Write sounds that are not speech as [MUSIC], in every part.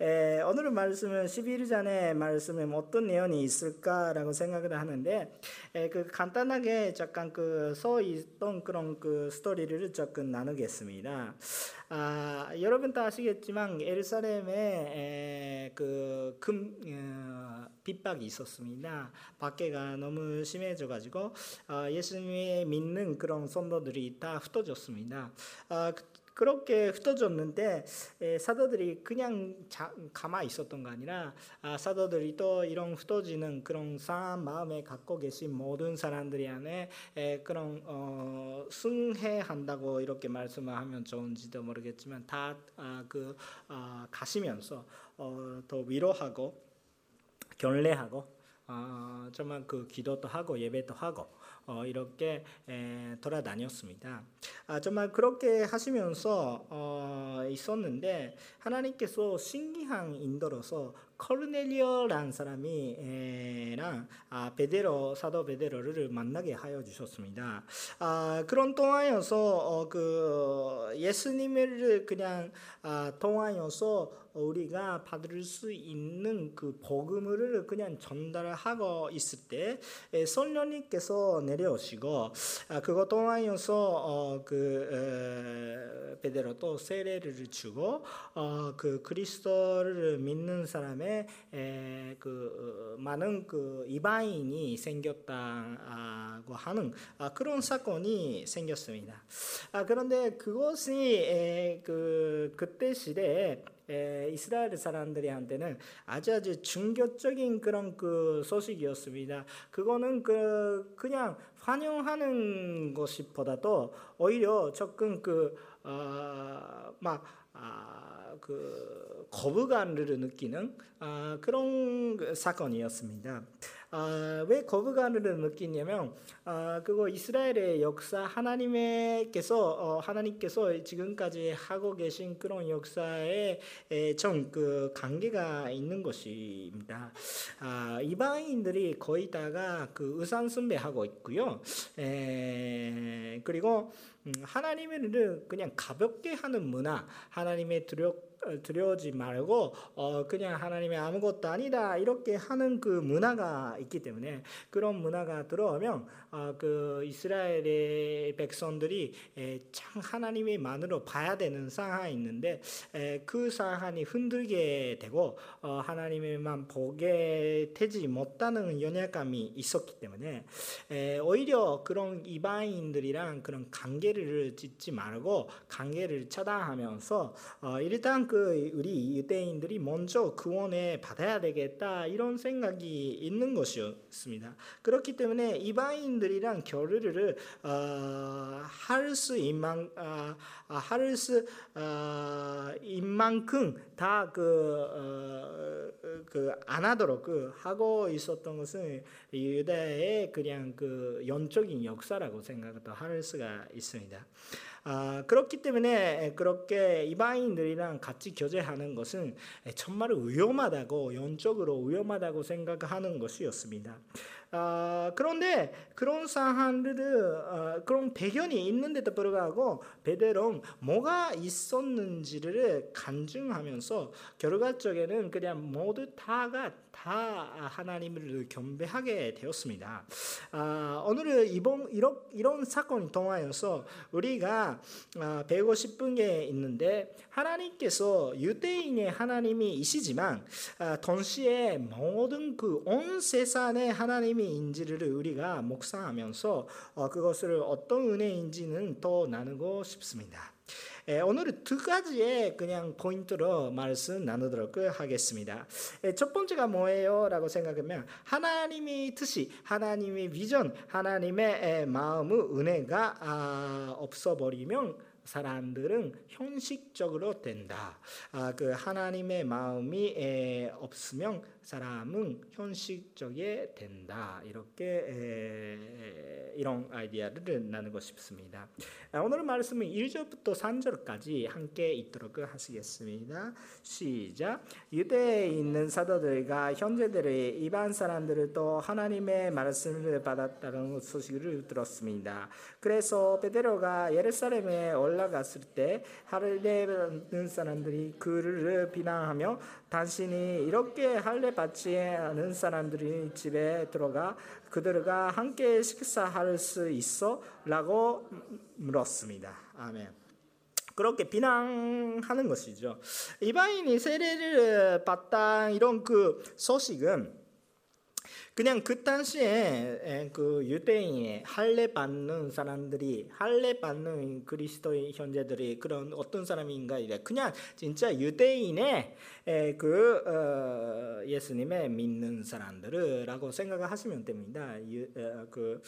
에, 오늘 말씀은 11장의 말씀에 어떤 내용이 있을까라고 생각을 하는데 에, 그 간단하게 잠깐 그써 있던 그런 그 스토리를 조금 나누겠습니다. 아, 여러분 다 아시겠지만 에르사렘에 그금 어, 핍박이 있었습니다. 밖에가 너무 심해져 가지고 어, 예수님이 믿는 그런 성도들이 다 흩어졌습니다. 어, 그렇게 흩어졌는데 사도들이 그냥 가만히 있었던 거 아니라 아, 사도들이 또 이런 흩어지는 그런 상한 마음에 갖고 계신 모든 사람들이 안에 그런 어, 승해한다고 이렇게 말씀을 하면 좋은지도 모르겠지만 다그 아, 아, 가시면서 어, 더 위로하고 결례하고 어, 정말 그 기도도 하고 예배도 하고 어, 이렇게 에, 돌아다녔습니다. 아, 정말 그렇게 하시면서 어, 있었는데 하나님께서 신기한 인도로서 코르넬리오라는 사람이랑 아, 베데로 사도 베데로를 만나게 하여 주셨습니다. 아, 그런 동안여서 어, 그 예수님을 그냥 아, 동안여서 우리가 받을 수 있는 그 복음을 그냥 전달하고 있을 때 성령님께서 내려오시고 아, 그것 동안여서 어, 그 베데로도 세례를 주고 어, 그 그리스도를 믿는 사람의 에, 그 어, 많은 그 이방인이 생겼다고 하는 아, 그런 사건이 생겼습니다. 아, 그런데 그것이 에, 그 그때 시대에 이스라엘 사람들이한테는 아주 아주 충격적인 그런 그 소식이었습니다. 그거는 그 그냥 환영하는 것보다도 오히려 조금 그어막 아, 그 거부감을 느끼는 아, 그런 사건이었습니다. 아, 왜 거부감을 느끼냐면 아, 그거 이스라엘의 역사 하나님께서 어, 하나님께서 지금까지 하고 계신 그런 역사에 좀그 관계가 있는 것입니다. 아, 이방인들이 거의 다가 그 의상 숭배하고 있고요. 에, 그리고 음, 하나님을 그냥 가볍게 하는 문화, 하나님의 두려 두려워지 말고 어 그냥 하나님의 아무것도 아니다 이렇게 하는 그 문화가 있기 때문에 그런 문화가 들어오면 어 그 이스라엘의 백성들이 참 하나님의 만으로 봐야 되는 상황이 있는데 그 상황이 흔들게 되고 어 하나님의만 보게 되지 못하는 연약감이 있었기 때문에 오히려 그런 이방인들이랑 그런 관계를 짓지 말고 관계를 차단하면서 어 일단 그 우리 유대인들이 먼저 구원에 받아야 되겠다 이런 생각이 있는 것이었습니다. 그렇기 때문에 이방인들이랑 교류를 어, 할수 있만 어, 할수 어, 인만큼 다그 어, 그안 하도록 그 하고 있었던 것은 유대의 그냥 그 영적인 역사라고 생각도 할 수가 있습니다. 아, 그렇기 때문에 그렇게 이방인들이랑 같이 교제하는 것은 정말 위험하다고 영적으로 위험하다고 생각하는 것이었습니다. 어, 그런데 그런 상황들 어, 그런 배경이 있는데도 불구하고 베드로 뭐가 있었는지를 간증하면서 결과적에는 그냥 모두 다가 다 하나님을 경배하게 되었습니다. 아, 오늘 이번 이런 이런 사건을 통하여서 우리가 아, 배우고 싶은 게 있는데 하나님께서 유대인의 하나님이시지만 아, 동시에 모든 그 온 세상의 하나님의인지를 우리가 묵상하면서 어, 그것을 어떤 은혜인지는 더 나누고 싶습니다. 예, 오늘은 두 가지의 그냥 포인트로 말씀 나누도록 하겠습니다. 예, 첫 번째가 뭐예요? 라고 생각하면 하나님의 뜻이, 하나님의 비전, 하나님의 마음의 은혜가 아, 없어버리면 사람들은 형식적으로 된다. 아, 그 하나님의 마음이 없으면 사람은 현실적이 된다. 이렇게 에, 이런 아이디어를 나누고 싶습니다. 아, 오늘 말씀은 1절부터 3절까지 함께 있도록 하시겠습니다. 시작. 유대에 있는 사도들과 형제들의 이반 사람들을 또 하나님의 말씀을 받았다는 소식을 들었습니다. 그래서 베드로가 예루살렘에 올라갔을 때 할례받는 사람들이 그를 비난하며 당신이 이렇게 할례 받지 않은 사람들이 집에 들어가 그들과 함께 식사할 수 있어? 라고 물었습니다. 아멘. 그렇게 비난하는 것이죠. 이방인이 세례를 받다 이런 그 소식은 그냥 그 당시에 그 유대인의 할례 받는 사람들이 할례 받는 그리스도의 현재들이 그런 어떤 사람인가 이래 그냥 진짜 유대인의 그 어, 예수님의 믿는 사람들이라고 생각하시면 됩니다. 그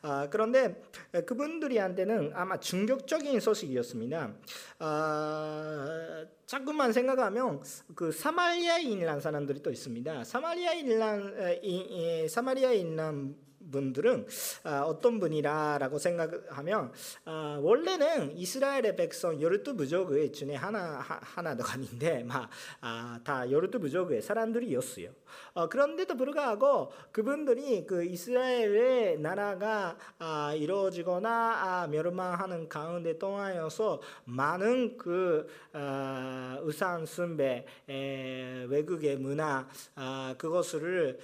아, 그런데 그분들이한테는 아마 충격적인 소식이었습니다. 아, 자꾸만 생각하면 그 사마리아인이라는 사람들이 또 있습니다. 사마리아인이란 사마리아인이란 분들은 아, 어떤 분이라라고 생각하면 아, 원래는 이스라엘의 백성 열두 부족의 중에 하나 하나도 아닌데 막다 아, 열두 부족의 사람들이었어요. 어, 그런데도 불구하고 그분들이 그 이스라엘의 나라가 이루어지거나 멸망하는 가운데 동안여서 많은 그 우상 숭배 외국의 문화 그것을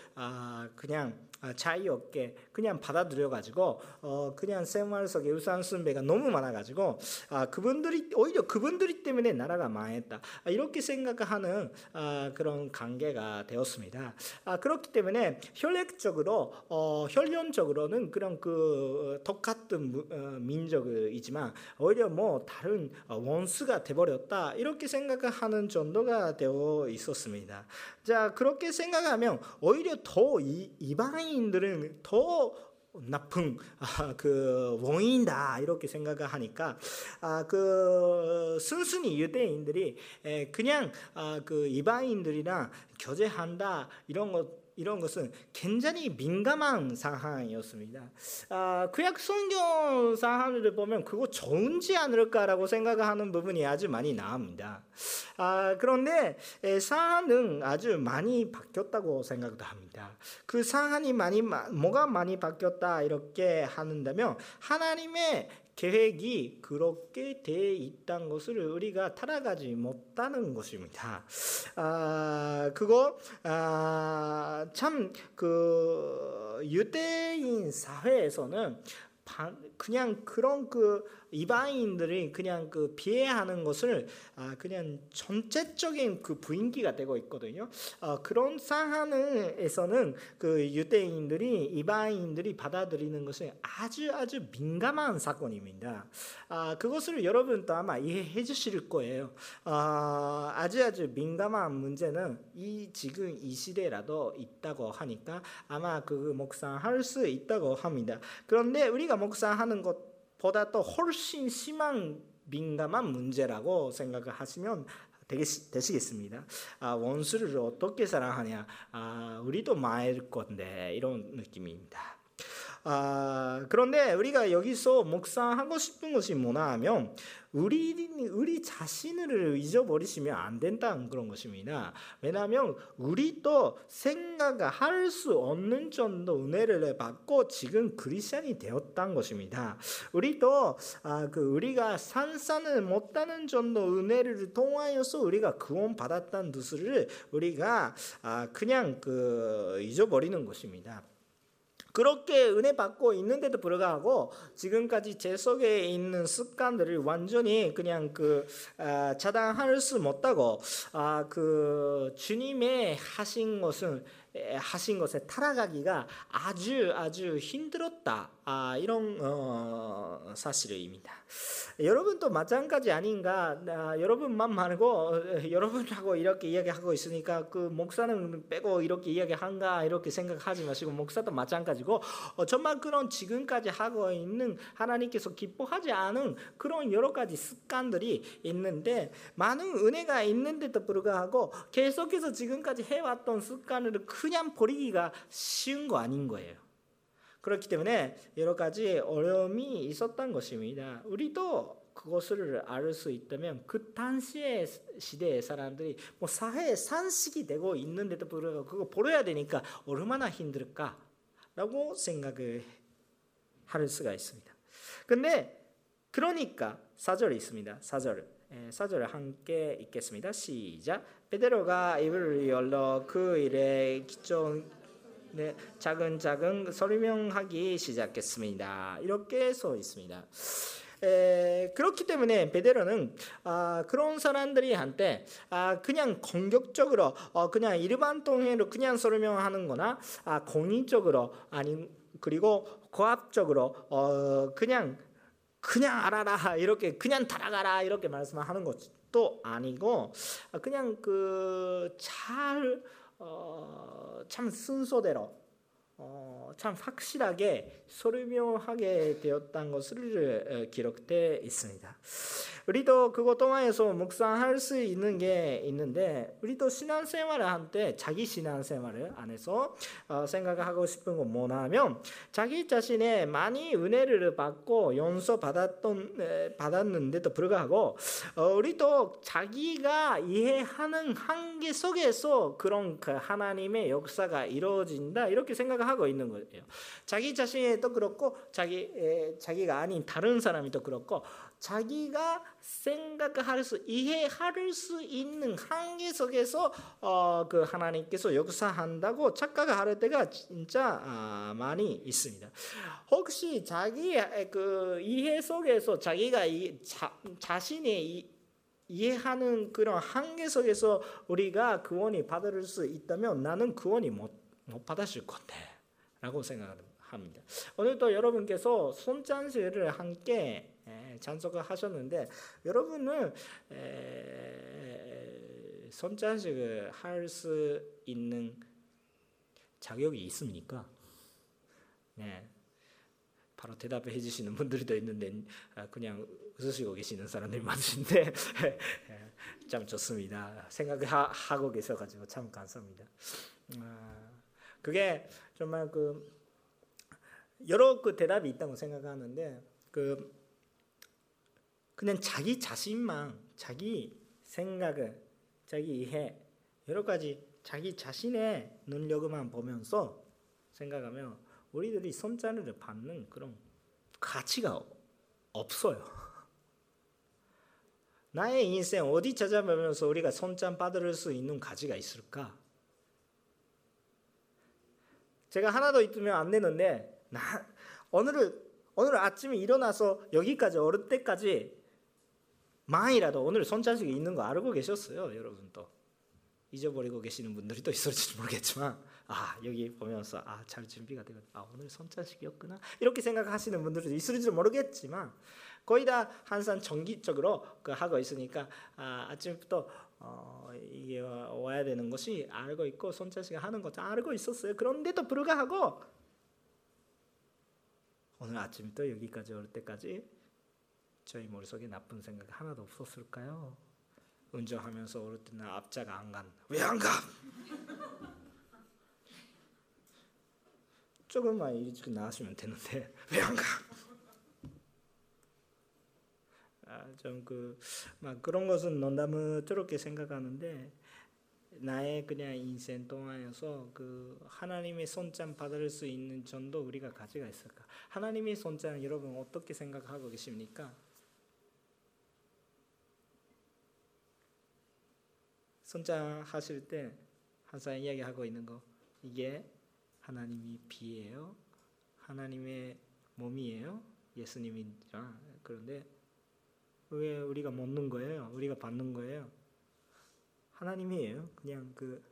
그냥 아, 자유 없게 그냥 받아들여 가지고 어 그냥 생활 속에 숭배가 너무 많아 가지고 아 그분들이 오히려 그분들이 때문에 나라가 망했다 아, 이렇게 생각하는 아 그런 관계가 되었습니다. 아 그렇기 때문에 혈액적으로 어 혈연적으로는 그런 그 똑같은 어, 민족이지만 오히려 뭐 다른 원수가 돼 버렸다 이렇게 생각하는 정도가 되어 있었습니다. 자 그렇게 생각하면 오히려 더 이, 이방인들은 더 나쁜 아, 그 원인이다 이렇게 생각하니까 아, 그 순순히 유대인들이 그냥 아, 그 이방인들이랑 교제한다 이런 것 이런 것은 굉장히 민감한 상황이었습니다. 아, 구약 성경 상황을 보면 그거 좋은지 않을까라고 생각하는 부분이 아주 많이 나옵니다. 아, 그런데 상황은 아주 많이 바뀌었다고 생각도 합니다. 그 상황이 많이 뭐가 많이 바뀌었다 이렇게 하는다면 하나님의 계획이 그렇게 돼 있다는 것을 우리가 따라가지 못하는 것입니다. 아, 그거 아, 참그 유대인 사회에서는 그냥 그런 그 이방인들이 그냥 그 비해하는 것을 아 그냥 전체적인 그 분위기가 되고 있거든요. 어 그런 상황에서는 그 유대인들이 이방인들이 받아들이는 것은 아주 아주 민감한 사건입니다. 아 그것을 여러분도 아마 이해해 주실 거예요. 아 아주 아주 민감한 문제는 이 지금 이 시대라도 있다고 하니까 아마 그 묵상할 수 있다고 합니다. 그런데 우리가 묵상하는 것 보다 또 훨씬 심한 민감한 문제라고 생각을 하시면 되시겠습니다. 아, 원수를 어떻게 사랑하냐? 아, 우리도 마일 건데 이런 느낌입니다. 아, 그런데 우리가 여기서 묵상하고 싶은 것이 뭐냐 하면 우리 우리 자신을 잊어버리시면 안 된다는 그런 것입니다. 왜냐하면 우리도 생각할 수 없는 정도 은혜를 받고 지금 그리스도인이 되었다는 것입니다. 우리도 아, 그 우리가 산산을 못하는 정도 은혜를 통하여서 우리가 구원 받았다는 뜻을 우리가 아, 그냥 그 잊어버리는 것입니다. 그렇게 은혜 받고 있는데도 불구하고 지금까지 제 속에 있는 습관들을 완전히 그냥 그 아, 차단할 수 못하고 아, 그 주님의 하신 것은 하신 것에 따라가기가 아주 아주 힘들었다. 아, 이런 어, 사실입니다. 여러분도 마찬가지 아닌가? 아, 여러분만 말고 어, 여러분하고 이렇게 이야기하고 있으니까 그 목사는 빼고 이렇게 이야기한가 이렇게 생각하지 마시고 목사도 마찬가지 가지고 어, 정말 그런 지금까지 하고 있는 하나님께서 기뻐하지 않은 그런 여러 가지 습관들이 있는데 많은 은혜가 있는데도 불구하고 계속해서 지금까지 해왔던 습관을 그냥 버리기가 쉬운 거 아닌 거예요. 그렇기 때문에 여러 가지 어려움이 있었던 것입니다. 우리도 그것을 알 수 있다면 그 당시의 시대의 사람들이 뭐 사회의 산식이 되고 있는데도 불구하고 그거 버려야 되니까 얼마나 힘들까라고 생각을 할 수가 있습니다. 근데 그러니까 사절이 있습니다. 사절. 사절을 함께 읽겠습니다. 시작. 베드로가 입을 열러 그 일에 기존 네, 차근차근 설명하기 시작했습니다. 이렇게 써 있습니다. 에, 그렇기 때문에 베드로는 아, 그런 사람들이 한테 아, 그냥 공격적으로 어, 그냥 일반 통해로 그냥 설명하는거나 아, 공인적으로 아니 그리고 고압적으로 어, 그냥 그냥 알아라 이렇게 그냥 따라가라 이렇게 말씀하는 것 도 아니고 그냥 그잘 어, 참 순서대로 어, 참 확실하게 설명하게 되었다는 것을 기록되어 있습니다. 우리도 그거 통해서 묵상할 수 있는 게 있는데 우리도 신앙생활을 할 때 자기 신앙생활을 안에서 어, 생각하고 싶은 건 뭐냐면 자기 자신의 많이 은혜를 받고 용서 받았던 받았는데도 불구하고 어, 우리도 자기가 이해하는 한계 속에서 그런 그 하나님의 역사가 이루어진다 이렇게 생각하고 있는 거예요. 자기 자신도 그렇고 자기 자기가 아닌 다른 사람이 또 그렇고 자기가 생각할 수 이해할 수 있는 한계 속에서 어, 그 하나님께서 역사한다고 착각할 때가 진짜 아, 많이 있습니다. 혹시 자기 그 이해 속에서 자기가 이, 자, 자신의 이, 이해하는 그런 한계 속에서 우리가 구원이 받을 수 있다면 나는 구원이 못, 못 받았을 건데 라고 생각합니다. 오늘도 여러분께서 손잔치를 함께 참석을 하셨는데 여러분은 손자식을 할 수 있는 자격이 있습니까? 네. 바로 대답해 주시는 분들도 있는데 아, 그냥 웃으시고 계시는 사람들이 많으신데 참 좋습니다. 생각을 하 고 계셔가지고 참 감사합니다. 아, 그게 정말 그 여러 그 대답이 있다고 생각하는데 그 그냥 자기 자신만 자기 생각을 자기 이해 여러 가지 자기 자신의 능력만 보면서 생각하면 우리들이 손자를 받는 그런 가치가 없어요. [LAUGHS] 나의 인생 어디 찾아보면서 우리가 손자 받을 수 있는 가치가 있을까? 제가 하나도 있으면 안 되는데 나 오늘 오늘 아침에 일어나서 여기까지 어른 때까지 만이라도 오늘 손자식이 있는 거 알고 계셨어요, 여러분 또. 잊어버리고 계시는 분들이 또 있을지 모르겠지만 아 여기 보면서 아 잘 준비가 되고 아 오늘 손자식이었구나 이렇게 생각하시는 분들도 있을지 모르겠지만 거의 다 항상 정기적으로 그 하고 있으니까 아, 아침부터 어, 이게 와야 되는 것이 알고 있고 손자식이 하는 것도 알고 있었어요. 그런데도 불구하고 오늘 아침부터 여기까지 올 때까지 저희 머릿속에 나쁜 생각 하나도 없었을까요? 운전하면서 오를 때는 앞자가 안 간. 왜 안 가? [LAUGHS] 조금만 일찍 나왔으면 되는데 왜 안 가? 아, 좀그막 그런 것은 농담스럽게 생각하는데 나의 그냥 인생 동안에서 그 하나님의 손짠 받을 수 있는 정도 우리가 가지가 있을까? 하나님의 손짠 여러분 어떻게 생각하고 계십니까? 손자 하실 때 항상 이야기하고 있는 거 이게 하나님이 비예요. 하나님의 몸이에요. 예수님이라 그런데 왜 우리가 먹는 거예요? 우리가 받는 거예요? 하나님이에요. 그냥 그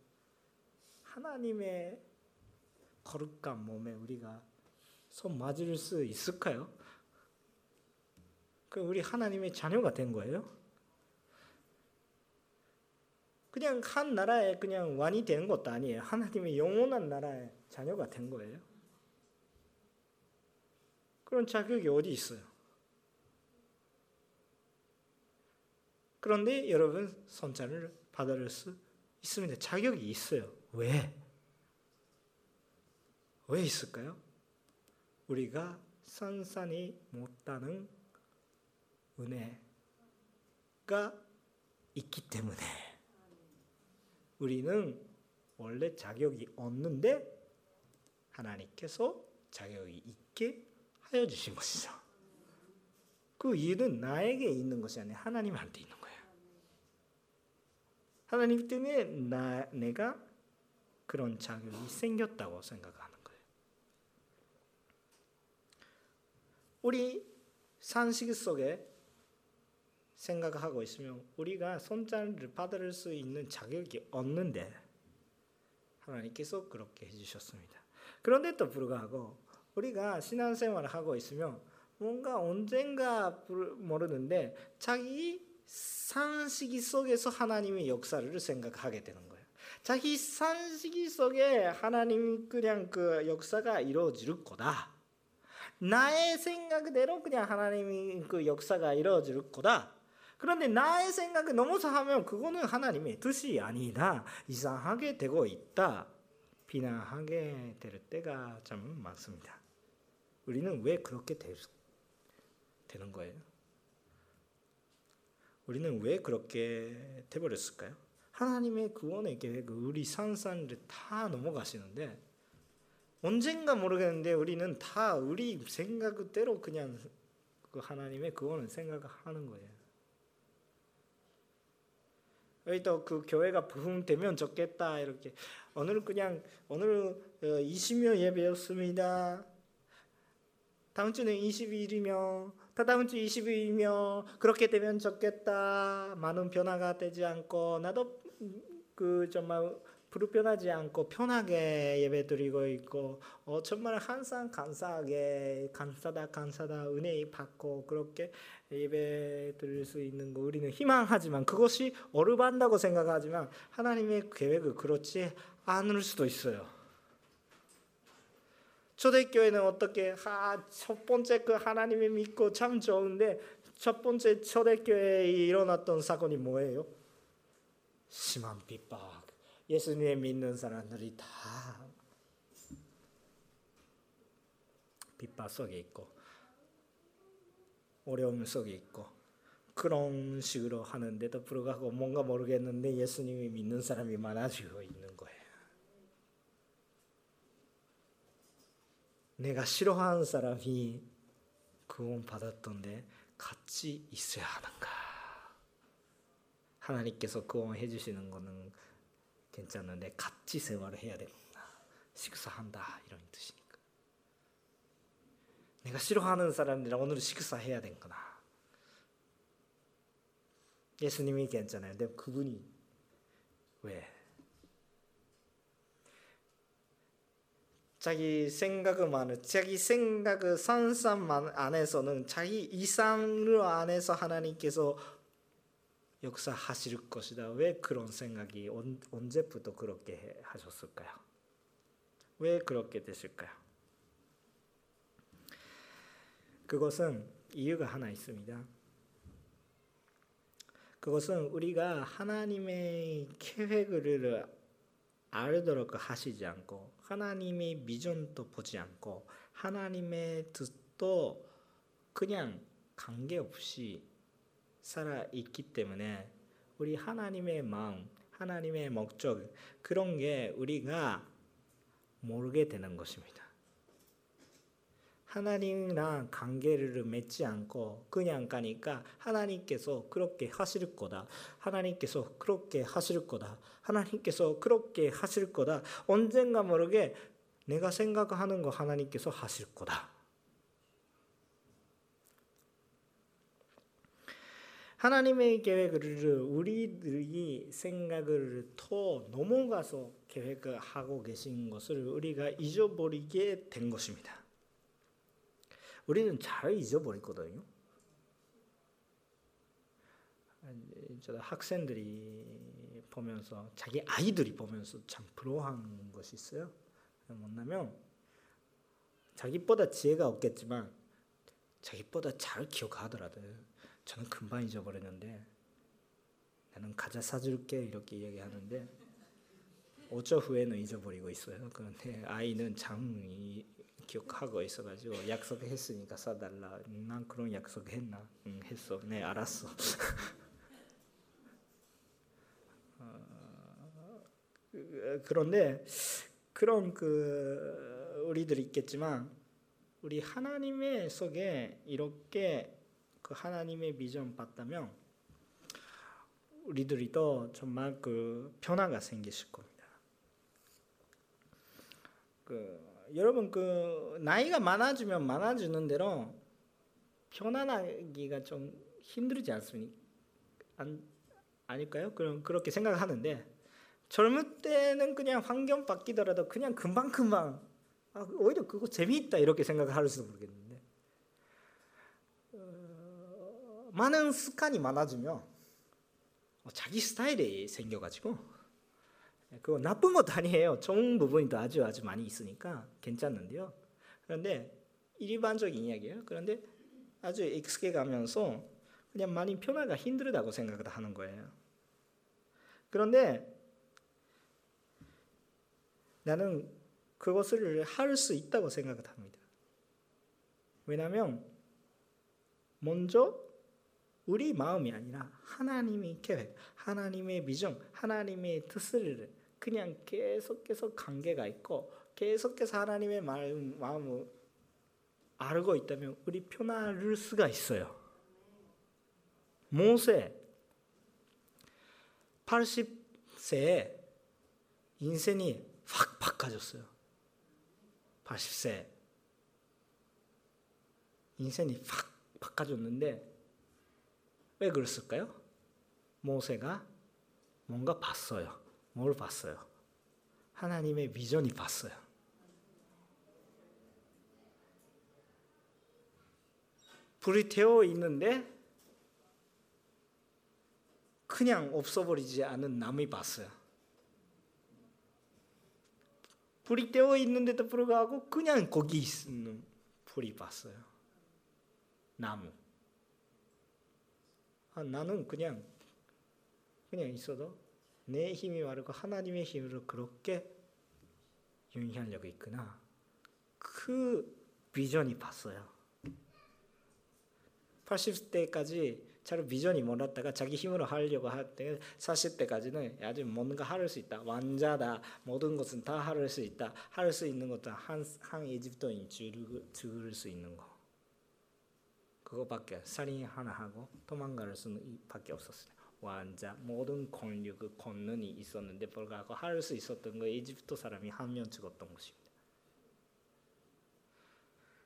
하나님의 거룩한 몸에 우리가 손 맞을 수 있을까요? 그 우리 하나님의 자녀가 된 거예요? 그냥 한 나라의 그냥 왕이 되는 것도 아니에요. 하나님의 영원한 나라의 자녀가 된 거예요. 그런 자격이 어디 있어요? 그런데 여러분 선찬을 받을 수 있습니다. 자격이 있어요. 왜? 왜 있을까요? 우리가 산산이 못다는 은혜가 있기 때문에 우리는 원래 자격이 없는데 하나님께서 자격이 있게 하여 주신 것이죠. 그 일은 나에게 있는 것이 아니라 하나님한테 있는 거예요. 하나님 때문에 나, 내가 그런 자격이 생겼다고 생각하는 거예요. 우리 상식 속에 생각하고 있으면 우리가 손자를 받을 수 있는 자격이 없는데 하나님께서 그렇게 해주셨습니다. 그런데도 불구하고 우리가 신앙생활을 하고 있으면 뭔가 언젠가 모르는데 자기 상식이 속에서 하나님의 역사를 생각하게 되는 거예요. 자기 상식이 속에 하나님 그냥 그 역사가 이루어질 거다. 나의 생각대로 그냥 하나님의 그 역사가 이루어질 거다. 그런데 나의 생각을 넘어서 하면 그거는 하나님의 뜻이 아니다. 이상하게 되고 있다. 비난하게 될 때가 참 많습니다. 우리는 왜 그렇게 될, 되는 거예요? 우리는 왜 그렇게 돼버렸을까요? 하나님의 구원의 계획, 우리 산산을 다 넘어가시는데 언젠가 모르겠는데 우리는 다 우리 생각대로 그냥 그 하나님의 구원을 생각하는 거예요. 여기 또그 교회가 부흥되면 좋겠다 이렇게 오늘 그냥 오늘 20명 어, 예배였습니다. 다음 주는 20일이며 다다음 주 20일이며 그렇게 되면 좋겠다. 많은 변화가 되지 않고 나도 그 정말 불편하지 않고 편하게 예배드리고 있고 어, 정말 항상 감사하게 감사다 감사다 은혜 받고 그렇게 예배 드릴 수 있는 거 우리는 희망하지만 그것이 어렵한다고 생각하지만 하나님의 계획은 그렇지 않을 수도 있어요. 초대교회는 어떻게 아, 첫 번째 그 하나님을 믿고 참 좋은데 첫 번째 초대교회에 일어났던 사건이 뭐예요? 심한 핍박. 예수님을 믿는 사람들이 다 핍박 속에 있고 어려움 속에 있고 그런 식으로 하는데도 불구하고 뭔가 모르겠는데 예수님이 믿는 사람이 많아지고 있는 거예요. 내가 싫어하는 사람이 구원 받았던데 같이 있어야 하는가? 하나님께서 구원해 주시는 거는 괜찮은데 같이 생활을 해야 되는구나. 식사한다 이런 뜻이니까. 내가 싫어하는 사람들이랑 오늘 식사해야 되구나. 예수님이 괜찮아요. 근데 그분이 왜 자기 생각을 많은 자기 생각을 산산 안에서는 자기 이상을 안에서 하나님께서 역사하실 것이다. 왜 그런 생각이 언제부터 그렇게 하셨을까요? 왜 그렇게 되실까요? 그것은 이유가 하나 있습니다. 그것은 우리가 하나님의 계획을 알도록 하시지 않고 하나님의 비전도 보지 않고 하나님의 뜻도 그냥 관계없이 살아 있기 때문에 우리 하나님의 마음, 하나님의 목적 그런 게 우리가 모르게 되는 것입니다. 하나님이랑 관계를 맺지 않고 그냥 가니까 하나님께서 그렇게 하실 거다. 하나님께서 그렇게 하실 거다. 하나님께서 그렇게 하실 거다. 언젠가 모르게 내가 생각하는 거 하나님께서 하실 거다. 하나님의 계획을 우리들이 생각을 더 넘어가서 계획을 하고 계신 것을 우리가 잊어버리게 된 것입니다. 우리는 잘 잊어버리거든요. 저 학생들이 보면서 자기 아이들이 보면서 참 부러워하는 것이 있어요. 뭐냐면 자기보다 지혜가 없겠지만 자기보다 잘 기억하더라도 저는 금방 잊어버렸는데 나는 과자 사줄게 이렇게 얘기하는데 5초 후에는 잊어버리고 있어요. 그런데 아이는 장 기억하고 있어가지고 약속했으니까 사달라. 난 그런 약속했나? 응, 했어. 네 알았어. [LAUGHS] 어, 그런데 그런 그 우리들이 있겠지만 우리 하나님의 속에 이렇게 그 하나님의 비전 봤다면 우리들이 또 정말 그 변화가 생기실 겁니다. 그 여러분 그 나이가 많아지면 많아지는 대로 편안하기가 좀 힘들지 않습니까? 안, 아닐까요? 그럼 그렇게 생각하는데 젊을 때는 그냥 환경 바뀌더라도 그냥 금방 금방 아, 오히려 그거 재미있다 이렇게 생각할 수도 모르겠는데 어, 많은 습관이 많아지면 자기 스타일이 생겨가지고 그거 나쁜 것도 아니에요. 좋은 부분이 또 아주 아주 많이 있으니까 괜찮은데요. 그런데 일반적인 이야기예요. 그런데 아주 익숙해 가면서 그냥 많이 변화가 힘들다고 생각을 하는 거예요. 그런데 나는 그것을 할 수 있다고 생각을 합니다. 왜냐하면 먼저 우리 마음이 아니라 하나님의 계획, 하나님의 비전, 하나님의 뜻을 그냥 계속해서 관계가 있고 계속해서 하나님의 마음, 마음을 알고 있다면 우리 편할 수가 있어요. 모세 80세에 인생이 확 바꿔졌어요. 80세 인생이 확 바꿔졌는데 왜 그랬을까요? 모세가 뭔가 봤어요. 뭘 봤어요? 하나님의 비전이 봤어요. 불이 태워 있는데 그냥 없어버리지 않은 나무 봤어요. 불이 태워 있는데도 불구하고 그냥 거기 있는 불이 봤어요. 나무. 아, 나는 그냥 그냥 있어도 내 힘이 말고 하나님의 힘으로 그렇게 영향력이 있구나. 그 비전이 봤어요. 80대까지 잘 비전이 몰랐다가 자기 힘으로 하려고 할때 40대까지는 아주 뭔가 할 수 있다. 왕자다. 모든 것은 다 할 수 있다. 할 수 있는 것도 한, 한 이집트인 죽을 수 있는 거. 그거밖에 살인 하나 하고 도망갈 수는 밖에 없었어요. 왕자 모든 권력 그 권능이 있었는데 불구하고 할 수 있었던 거 이집트 사람이 한 명 죽었던 것입니다.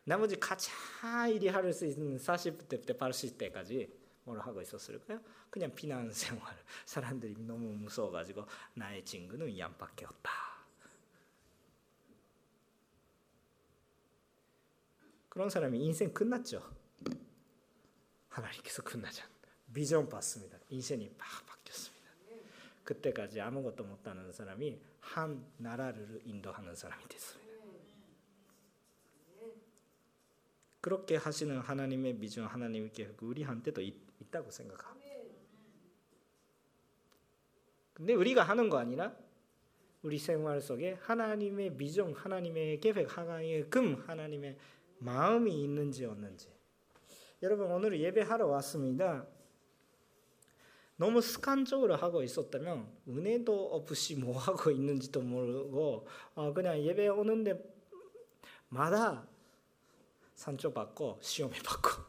나머지 가차 일이 할 수 있는 40대 때 80대까지 뭘 하고 있었을까요? 그냥 피난 생활. [LAUGHS] 사람들이 너무 무서워가지고 나의 친구는 양밖에 없다. 그런 사람이 인생 끝났죠. 하나님께서 끝나지 않 비전 봤습니다. 인생이 막 바뀌었습니다. 그때까지 아무것도 못하는 사람이 한 나라를 인도하는 사람이 됐습니다. 그렇게 하시는 하나님의 비전, 하나님의 우리한테도 있, 다고 생각합니다. 근데 우리가 하는 거 아니라 우리 생활 속에 하나님의 비전, 하나님의 계획, 하나님의 금, 하나님의 마음이 있는지 없는지. 여러분 오늘 예배하러 왔습니다. 너무 습관적으로 하고 있었다면 은혜도 없이 뭐 하고 있는지도 모르고 어 그냥 예배 오는데 마다 산초 받고 시험에 받고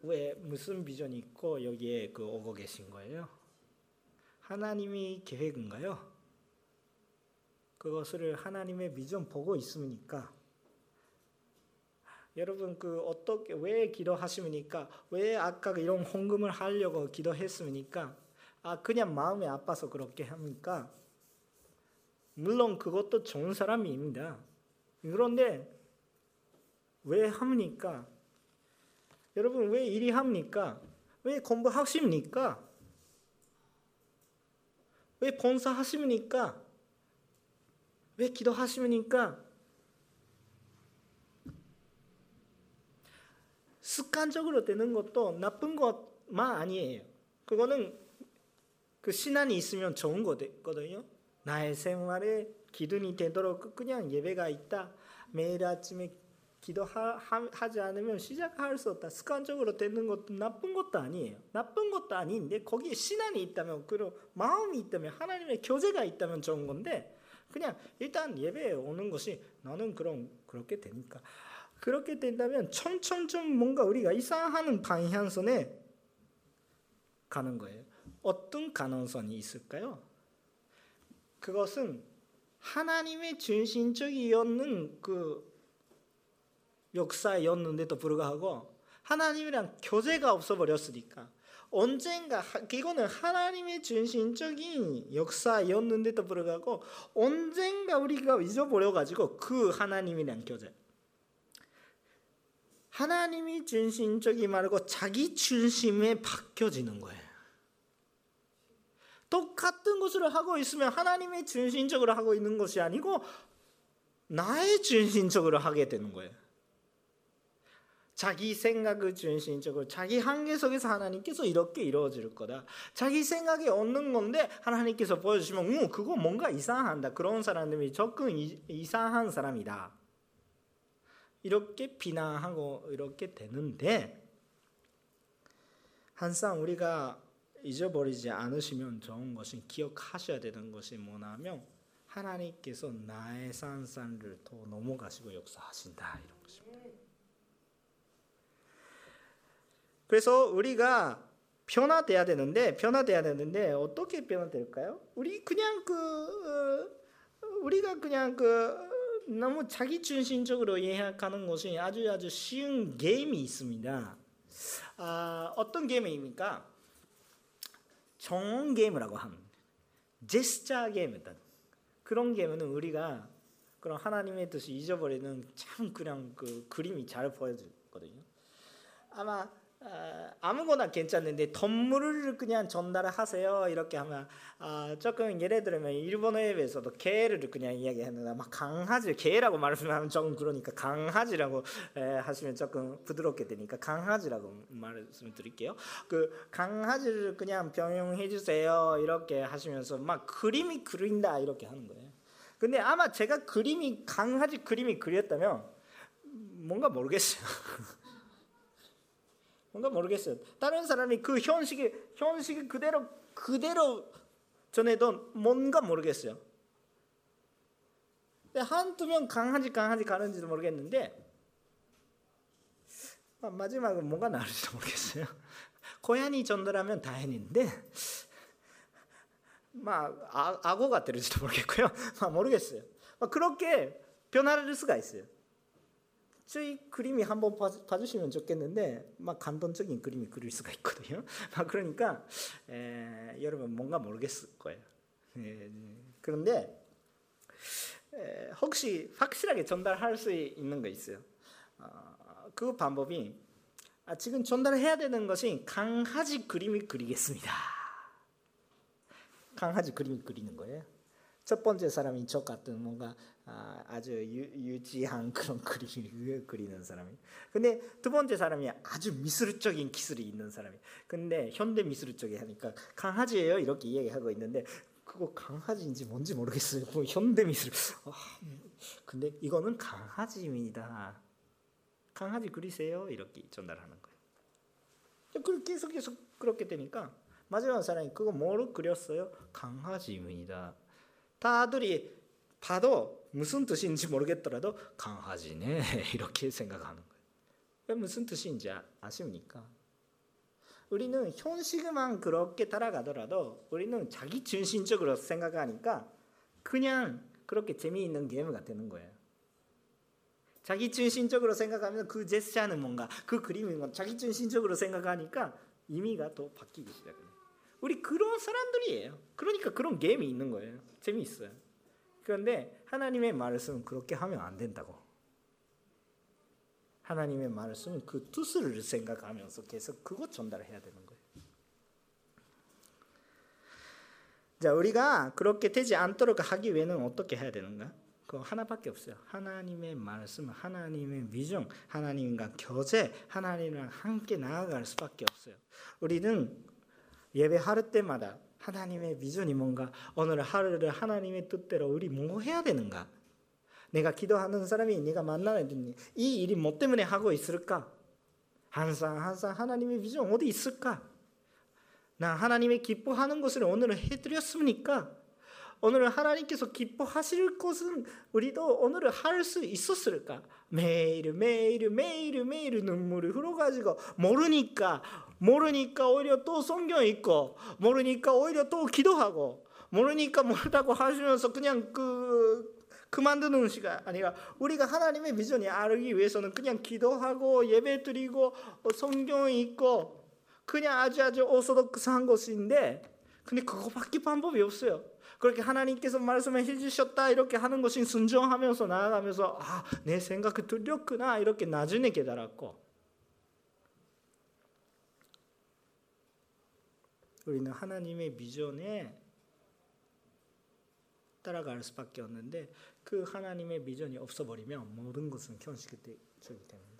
[LAUGHS] 왜 무슨 비전이 있고 여기에 그 오고 계신 거예요? 하나님이 계획인가요? 그것을 하나님의 비전 보고 있습니까? 여러분 그 어떻게 왜 기도하십니까? 왜 아까 이런 헌금을 하려고 기도했습니까? 아 그냥 마음이 아파서 그렇게 합니까? 물론 그것도 좋은 사람입니다. 그런데 왜 합니까? 여러분 왜 일이 합니까? 왜 공부하십니까? 왜 봉사하십니까? 왜 기도하십니까? 습관적으로 되는 것도 나쁜 것만 아니에요. 그거는 그 신앙이 있으면 좋은 거거든요. 나의 생활에 기준이 되도록 그냥 예배가 있다. 매일 아침에 기도하지 않으면 시작할 수 없다. 습관적으로 되는 것도 나쁜 것도 아니에요. 나쁜 것도 아닌데 거기에 신앙이 있다면 그리고 마음이 있다면 하나님의 교제가 있다면 좋은 건데 그냥 일단 예배에 오는 것이 나는 그럼 그렇게 되니까 그렇게 된다면 점점점 뭔가 우리가 이상하는 방향선에 가는 거예요. 어떤 가능성이 있을까요? 그것은 하나님의 중심적이었는 그 역사였는데도 불구하고 하나님이랑 교제가 없어버렸으니까 언젠가 이거는 하나님의 중심적인 역사였는데도 불구하고 언젠가 우리가 잊어버려 가지고 그 하나님이랑 교제 하나님이 중심적이 말고 자기 중심에 바뀌어지는 거예요. 똑같은 것을 하고 있으면 하나님의 중심적으로 하고 있는 것이 아니고 나의 중심적으로 하게 되는 거예요. 자기 생각을 중심적으로 자기 한계 속에서 하나님께서 이렇게 이루어질 거다. 자기 생각이 없는 건데 하나님께서 보여주시면 음, 그거 뭔가 이상한다. 그런 사람들이 조금 이상한 사람이다. 이렇게 비난하고 이렇게 되는데 항상 우리가 잊어버리지 않으시면 좋은 것이 기억하셔야 되는 것이 뭐냐면 하나님께서 나의 산산을 더 넘어가시고 역사하신다 이런 것입니다. 그래서 우리가 변화돼야 되는데 변화돼야 되는데 어떻게 변화될까요? 우리 그냥 그 어, 우리가 그냥 그 너무 자기 중심적으로 이해하는 것이 아주 아주 쉬운 게임이 있습니다. 아, 어떤 게임입니까? 정 게임이라고 하는 제스처 게임이다. 그런 게임은 우리가 그런 하나님의 뜻을 잊어버리는 참 그냥 그 그림이 잘 보여지거든요. 아마 어, 아무거나 괜찮은데 동물을 그냥 전달하세요 이렇게 하면 아, 조금 예를 들면 일본어에서도 개를 그냥 이야기하는데 막 강아지 개라고 말하면 좀 그러니까 강아지라고 에, 하시면 조금 부드럽게 되니까 강아지라고 말씀드릴게요. 그 강아지를 그냥 병용해 주세요 이렇게 하시면서 막 그림이 그린다 이렇게 하는 거예요. 근데 아마 제가 그림이 강아지 그림이 그렸다면 뭔가 모르겠어요. [LAUGHS] 뭔가 모르겠어요. 다른 사람이 그 현식이 현식이 그대로 그대로 전해도 뭔가 모르겠어요. 한두 명 강아지 강아지 가는지도 모르겠는데 마지막은 뭔가 나올지도 모르겠어요. [LAUGHS] 고양이 전달하면 다행인데 막 아, 악어가 들을지도 모르겠고요. [LAUGHS] 막 모르겠어요. 막 그렇게 변화를 수가 있어요. 저희 그림이 한번 봐주시면 좋겠는데 막 감동적인 그림이 그릴 수가 있거든요. [LAUGHS] 막 그러니까 에, 여러분 뭔가 모르겠을 거예요. 에, 그런데 에, 혹시 확실하게 전달할 수 있는 거 있어요. 어, 그 방법이 아, 지금 전달해야 되는 것이 강아지 그림이 그리겠습니다. 강아지 그림이 그리는 거예요. 첫 번째 사람이 저 같은 뭔가 아, 주 유, 지한 [LAUGHS] 그런 그림을 그리는 사람이. 근데 두 번째 사람이 아주 미술적인 기술이 있는 사람이. 근데 현대 미술 쪽에 하니까 강아지예요 이렇게 이야기하고 있는데 그거 강아지인지 뭔지 모르겠어요. 뭐 현대 미술. 아, 근데 이거는 강아지입니다. 강아지 그리세요 이렇게 전달하는 거예요. 그 계속 계속 그렇게 되니까 마지막 사람이 그거 뭐로 그렸어요? 강아지입니다. 다들이 봐도 무슨 뜻인지 모르겠더라도 강아지네 [LAUGHS] 이렇게 생각하는 거예요. 무슨 뜻인지 아, 아십니까? 우리는 현실만 그렇게 따라가더라도 우리는 자기 중심적으로 생각하니까 그냥 그렇게 재미있는 게임가 되는 거예요. 자기 중심적으로 생각하면 그 제스처는 뭔가 그 그림이 뭔가 자기 중심적으로 생각하니까 의미가 또 바뀌기 시작해요. 우리 그런 사람들이에요. 그러니까 그런 게임이 있는 거예요. 재미있어요. 그런데 하나님의 말씀은 그렇게 하면 안 된다고. 하나님의 말씀은 그 뜻을 생각하면서 계속 그것 전달해야 되는 거예요. 자, 우리가 그렇게 되지 않도록 하기 위해는 어떻게 해야 되는가? 그 하나밖에 없어요. 하나님의 말씀, 하나님의 비전, 하나님과 교제, 하나님이랑 함께 나아갈 수밖에 없어요. 우리는 예배 하루 때마다 하나님의 비전이 뭔가 오늘 하루를 하나님의 뜻대로 우리 뭐 해야 되는가? 내가 기도하는 사람이 네가 만나는 이 일이 뭐 때문에 하고 있을까? 항상 항상 하나님의 비전 어디 있을까? 나 하나님의 기뻐하는 것을 오늘 해드렸습니까? 오늘 하나님께서 기뻐하실 것은 우리도 오늘 할 수 있었을까? 매일 매일 매일 매일 눈물이 흘러가지고 모르니까 모르니까 오히려 또 성경 읽고 모르니까 오히려 또 기도하고 모르니까 모르다고 하시면서 그냥 그 그만두는 시간 아니라 우리가 하나님의 비전이 알기 위해서는 그냥 기도하고 예배 드리고 성경 읽고 그냥 아주 아주 오소독스한 것인데 근데 그거밖에 방법이 없어요. 그렇게 하나님께서 말씀해 주셨다 이렇게 하는 것이 순종하면서 나아가면서 아 내 생각이 틀렸구나 이렇게 나중에 깨달았고 우리는 하나님의 비전에 따라갈 수밖에 없는데 그 하나님의 비전이 없어버리면 모든 것은 현실적이 됩니다.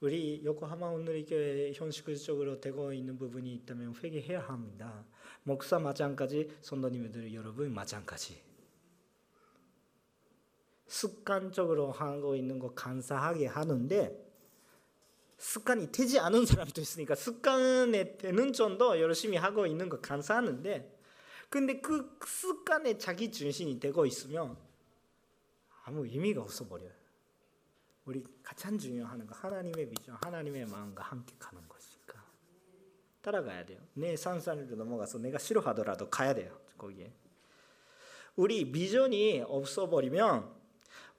우리 요코하마 온누리교회 현실적으로 되고 있는 부분이 있다면 회개해야 합니다. 목사 마찬가지, 선도님들 여러분 마찬가지. 습관적으로 하고 있는 거 감사하게 하는데 습관이 되지 않은 사람도 있으니까 습관에 되는 정도 열심히 하고 있는 거 감사하는데 근데 그 습관에 자기 중심이 되고 있으면 아무 의미가 없어 버려요. 우리 가장 중요한 거 하나님의 비전, 하나님의 마음과 함께 가는 것이니까 따라가야 돼요. 내 산산으로 넘어가서 내가 싫어하더라도 가야 돼요. 거기에. 우리 비전이 없어 버리면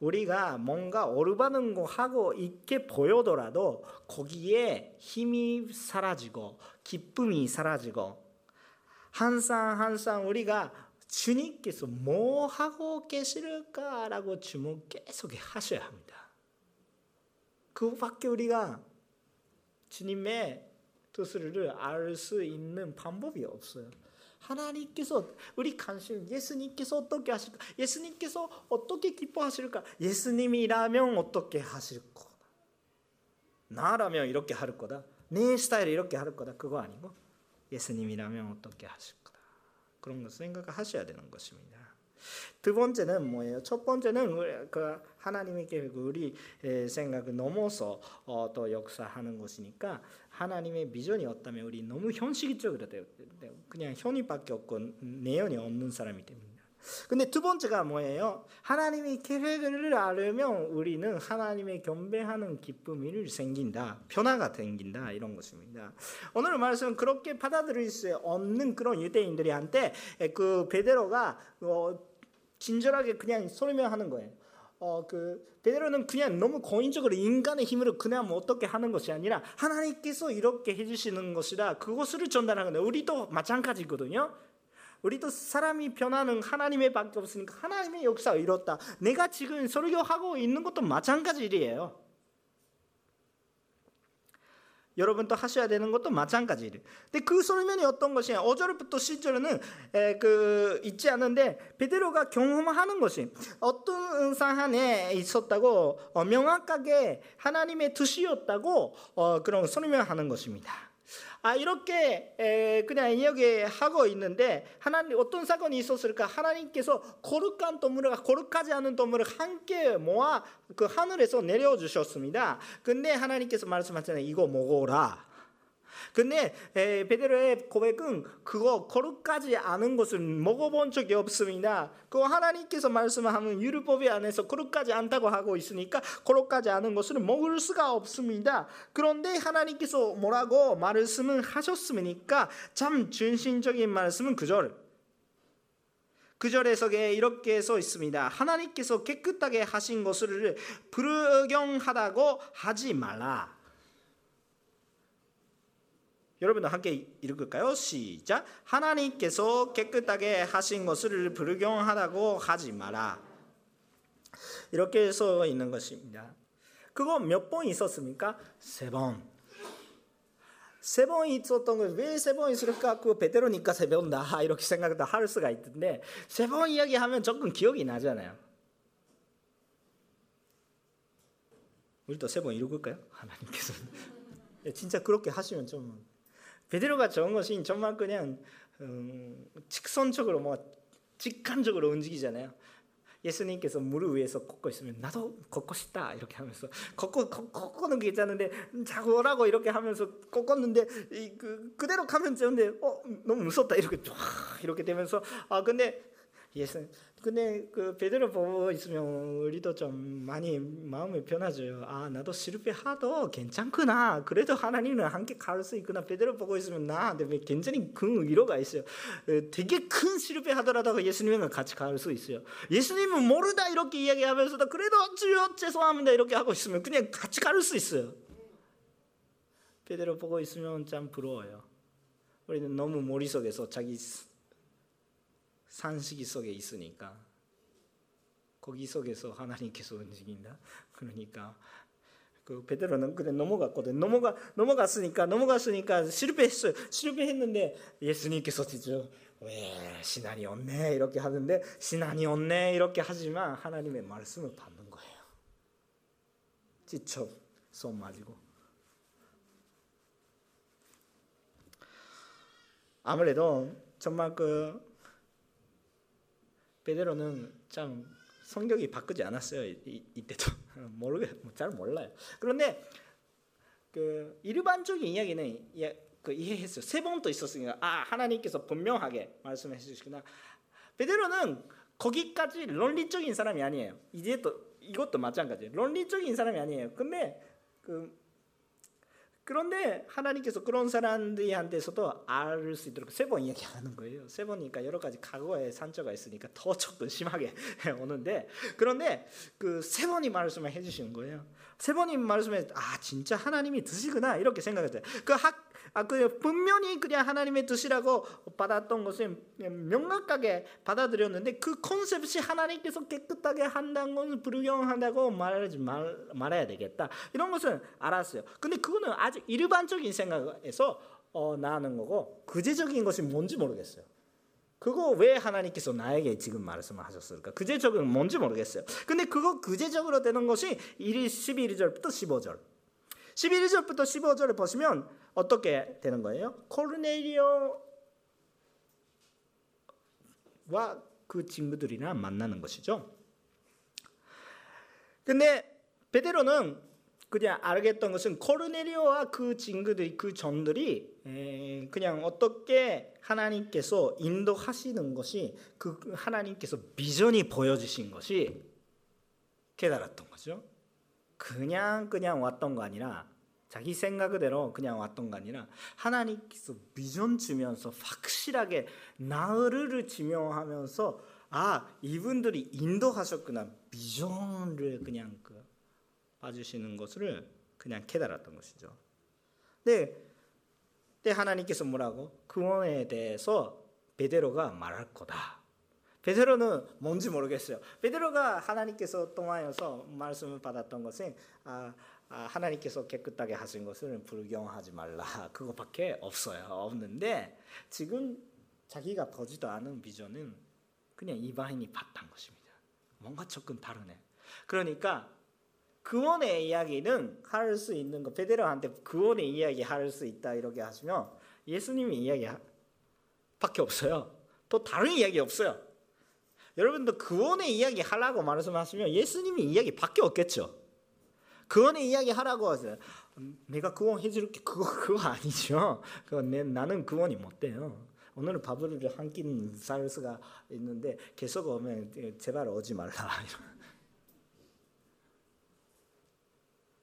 우리가 뭔가 오르바는 거 하고 있게 보여더라도 거기에 힘이 사라지고 기쁨이 사라지고 항상 항상 우리가 주님께서 뭐 하고 계실까라고 주문 계속 하셔야 합니다. 그밖에 우리가 주님의 뜻을 알 수 있는 방법이 없어요. 하나님께서 우리 관심 예수님께서 어떻게 하실까? 예수님께서 어떻게 기뻐하실까? 예수님이라면 어떻게 하실 거다. 나라면 이렇게 할 거다. 내 스타일 이렇게 할 거다. 그거 아니고 예수님이라면 어떻게 하실 거다. 그런 거 생각하셔야 되는 것입니다. 두 번째는 뭐예요? 첫 번째는 그 하나님의 계획 우리 생각을 넘어서 어, 또 역사하는 것이니까 하나님의 비전이 없다면 우리 너무 현실적으로 돼요. 그냥 현이밖에 없고 내연이 없는 사람이 됩니다. 근데 두 번째가 뭐예요? 하나님의 계획을 알으면 우리는 하나님의 경배하는 기쁨이 생긴다. 변화가 생긴다. 이런 것입니다. 오늘 말씀은 그렇게 받아들일 수 없는 그런 유대인들한테 그 베드로가 어, 친절하게 그냥 설명하는 거예요. 어, 그 베드로는 그냥 너무 고인적으로 인간의 힘으로 그냥 뭐 어떻게 하는 것이 아니라 하나님께서 이렇게 해주시는 것이라 그것을 전달하는 거예요. 우리도 마찬가지거든요. 우리도 사람이 변하는 하나님의 밖에 없으니까 하나님의 역사가 이렇다. 내가 지금 설교하고 있는 것도 마찬가지예요. 여러분도 하셔야 되는 것도 마찬가지예요. 근데 그 설명이 어떤 것이냐? 5절부터 10절은 그 있지 않은데 베드로가 경험하는 것이 어떤 상황에 있었다고 어, 명확하게 하나님의 뜻이었다고 어, 그런 설명하는 것입니다. 아 이렇게 에, 그냥 이야기하고 있는데 하나님 어떤 사건이 있었을까? 하나님께서 거룩한 동물과 거룩하지 않은 동물을 함께 모아 그 하늘에서 내려 주셨습니다. 근데 하나님께서 말씀하잖아요. 이거 먹어라. 근데 에, 베드로의 고백은 그거 거룩하지 않은 것을 먹어본 적이 없습니다. 그 하나님께서 말씀하는 율법에 안에서 거룩하지 않다고 하고 있으니까 거룩하지 않은 것을 먹을 수가 없습니다. 그런데 하나님께서 뭐라고 말씀을 하셨습니까? 참 중심적인 말씀은 그절 그 절에서 이렇게 써 있습니다. 하나님께서 깨끗하게 하신 것을 불경하다고 하지 말라. 여러분 함께 읽을까요? 시작. 하나님께서 깨끗하게 하신 것을 불경하다고 하지 마라. 이렇게 써 있는 것입니다. 그거 몇 번 있었습니까? 세 번. 세 번 있었던 거왜세 번 있을까? 그 베드로니까 세 번다 [LAUGHS] 이렇게 생각도 할 수가 있는데 세 번 이야기하면 조금 기억이 나잖아요. 우리도 세번 읽을까요? 하나님께서 [LAUGHS] 진짜 그렇게 하시면 좀 베드로가 적은 것이 정말 그냥 음, 직선적으로 뭐 직관적으로 움직이잖아요. 예수님께서 무릎 위에서 걷고 있으면 나도 걷고 싶다 이렇게 하면서 걷고 걷고는 게 있잖은데 자꾸 오라고 이렇게 하면서 걷었는데 그 그대로 가면 되는데 어 너무 무섭다 이렇게 쫙 이렇게 되면서 아 근데 예수 근데 그 베드로 보고 있으면 우리도 좀 많이 마음이 편하죠. 아 나도 실패하도 괜찮구나. 그래도 하나님은 함께 갈 수 있구나. 베드로 보고 있으면 나한테 굉장히 큰 위로가 있어요. 되게 큰 실패하더라도 예수님과 같이 갈 수 있어요. 예수님은 모르다 이렇게 이야기하면서도 그래도 주여 죄송합니다 이렇게 하고 있으면 그냥 같이 갈 수 있어요. 베드로 보고 있으면 참 부러워요. 우리는 너무 머릿속에서 자기 산식이 속에 있으니까 거기 속에서 하나님께서 움직인다. [LAUGHS] 그러니까 그 베드로는 그래 넘어갔거든. 넘어가 넘어갔으니까 넘어갔으니까 실패했어요. 실패했는데 예수님께서 진짜 왜 신앙이 없네 이렇게 하는데 신앙이 없네 이렇게 하지만 하나님의 말씀을 받는 거예요. 지쳐 손 맞고 아무래도 정말 그 베드로는 참 성격이 바꾸지 않았어요. 이, 이때도 [LAUGHS] 모르게 잘 몰라요. 그런데 그 일반적인 이야기는 그 이해했어요. 세 번도 있었으니까 아 하나님께서 분명하게 말씀해 주시구나. 베드로는 거기까지 논리적인 사람이 아니에요. 이제 또 이것도 마찬가지 논리적인 사람이 아니에요. 근데 그 그런데 하나님께서 그런 사람들한테서도 알수 있도록 세번 이야기하는 거예요. 세 번이니까 여러 가지 과거의 산처가 있으니까 더 조금 심하게 [LAUGHS] 오는데 그런데 그 세 번이 말씀을 해주시는 거예요. 세 번이 말씀에 아 진짜 하나님이 드시구나 이렇게 생각했어요. 그 학 아, 그 분명히 그냥 하나님의 뜻이라고 받았던 것을 명확하게 받아들였는데 그 컨셉이 하나님께서 깨끗하게 한다는 것을 불경한다고 말하지 말, 말해야 되겠다. 이런 것을 알았어요. 근데 그거는 아주 일반적인 생각에서 어, 나는 거고 구제적인 것이 뭔지 모르겠어요. 그거 왜 하나님께서 나에게 지금 말씀을 하셨을까? 구제적은 뭔지 모르겠어요. 근데 그거 구제적으로 되는 것이 11절부터 15절. 11절부터 15절을 보시면 어떻게 되는 거예요? 코르네리오와 그 친구들이랑 만나는 것이죠. 근데 베드로는 그냥 알겠던 것은 코르네리오와 그 친구들, 그 전들이 그냥 어떻게 하나님께서 인도하시는 것이 그 하나님께서 비전이 보여주신 것이 깨달았던 거죠. 그냥 그냥 왔던 거 아니라 자기 생각대로 그냥 왔던 거 아니라 하나님께서 비전 주면서 확실하게 나를 지명하면서 아 이분들이 인도하셨구나 비전을 그냥 그 봐주시는 것을 그냥 깨달았던 것이죠. 네, 때 하나님께서 뭐라고 구원에 대해서 베드로가 말할 거다. 베드로는 뭔지 모르겠어요. 베드로가 하나님께서 통하여서 말씀을 받았던 것은 아, 아, 하나님께서 깨끗하게 하신 것을 불경하지 말라 [LAUGHS] 그것밖에 없어요. 없는데 지금 자기가 보지도 않은 비전은 그냥 이방인이 봤던 것입니다. 뭔가 조금 다르네. 그러니까 구원의 이야기는 할 수 있는 거 베드로한테 구원의 이야기 할 수 있다 이렇게 하시면 예수님의 이야기 밖에 없어요. 또 다른 이야기 없어요. 여러분도 구원의 이야기 하라고 말씀하시면 예수님의 이야기 밖에 없겠죠. 구원의 이야기 하라고 하세요. 내가 구원해 줄게 그거 [LAUGHS] 그거 아니죠. 그거 내, 나는 구원이 못 돼요. 오늘은 밥을 한끼 살 수가 있는데 계속 오면 제발 오지 말라. [LAUGHS]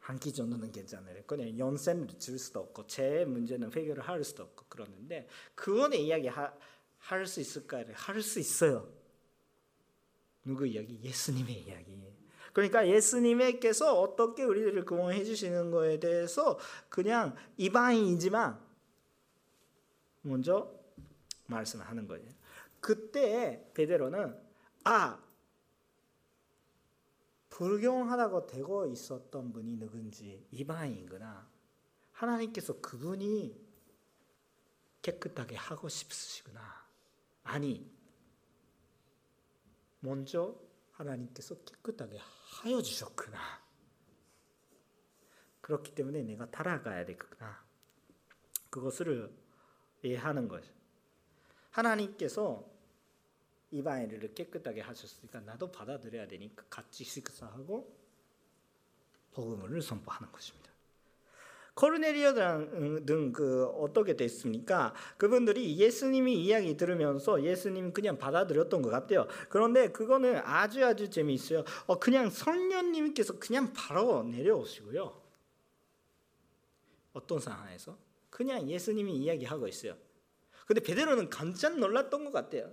한끼 정도는 괜찮아요. 그냥 연세를 줄 수도 없고 제 문제는 해결을 할 수도 없고 그러는데 구원의 이야기 할수 있을까요? 할 수 있어요. 누구 이야기? 예수님의 이야기. 그러니까 예수님께서 어떻게 우리들을 구원해 주시는 거에 대해서 그냥 이방인이지만 먼저 말씀하는 거예요. 그때 베드로는 아 불경하다고 되고 있었던 분이 누군지 이방인구나. 하나님께서 그분이 깨끗하게 하고 싶으시구나. 아니 먼저 하나님께서 깨끗하게 하여 주셨구나. 그렇기 때문에 내가 따라가야 되구나. 그것을 이해하는 거죠. 하나님께서 이방인을 깨끗하게 하셨으니까 나도 받아들여야 되니까 같이 식사하고 복음을 선포하는 것입니다. 코르네리오 등그 어떻게 됐습니까? 그분들이 예수님이 이야기 들으면서 예수님 그냥 받아들였던 것 같아요. 그런데 그거는 아주 아주 재미있어요. 어, 그냥 성령님께서 그냥 바로 내려오시고요. 어떤 상황에서 그냥 예수님이 이야기하고 있어요. 근데 베드로는 깜짝 놀랐던 것 같아요.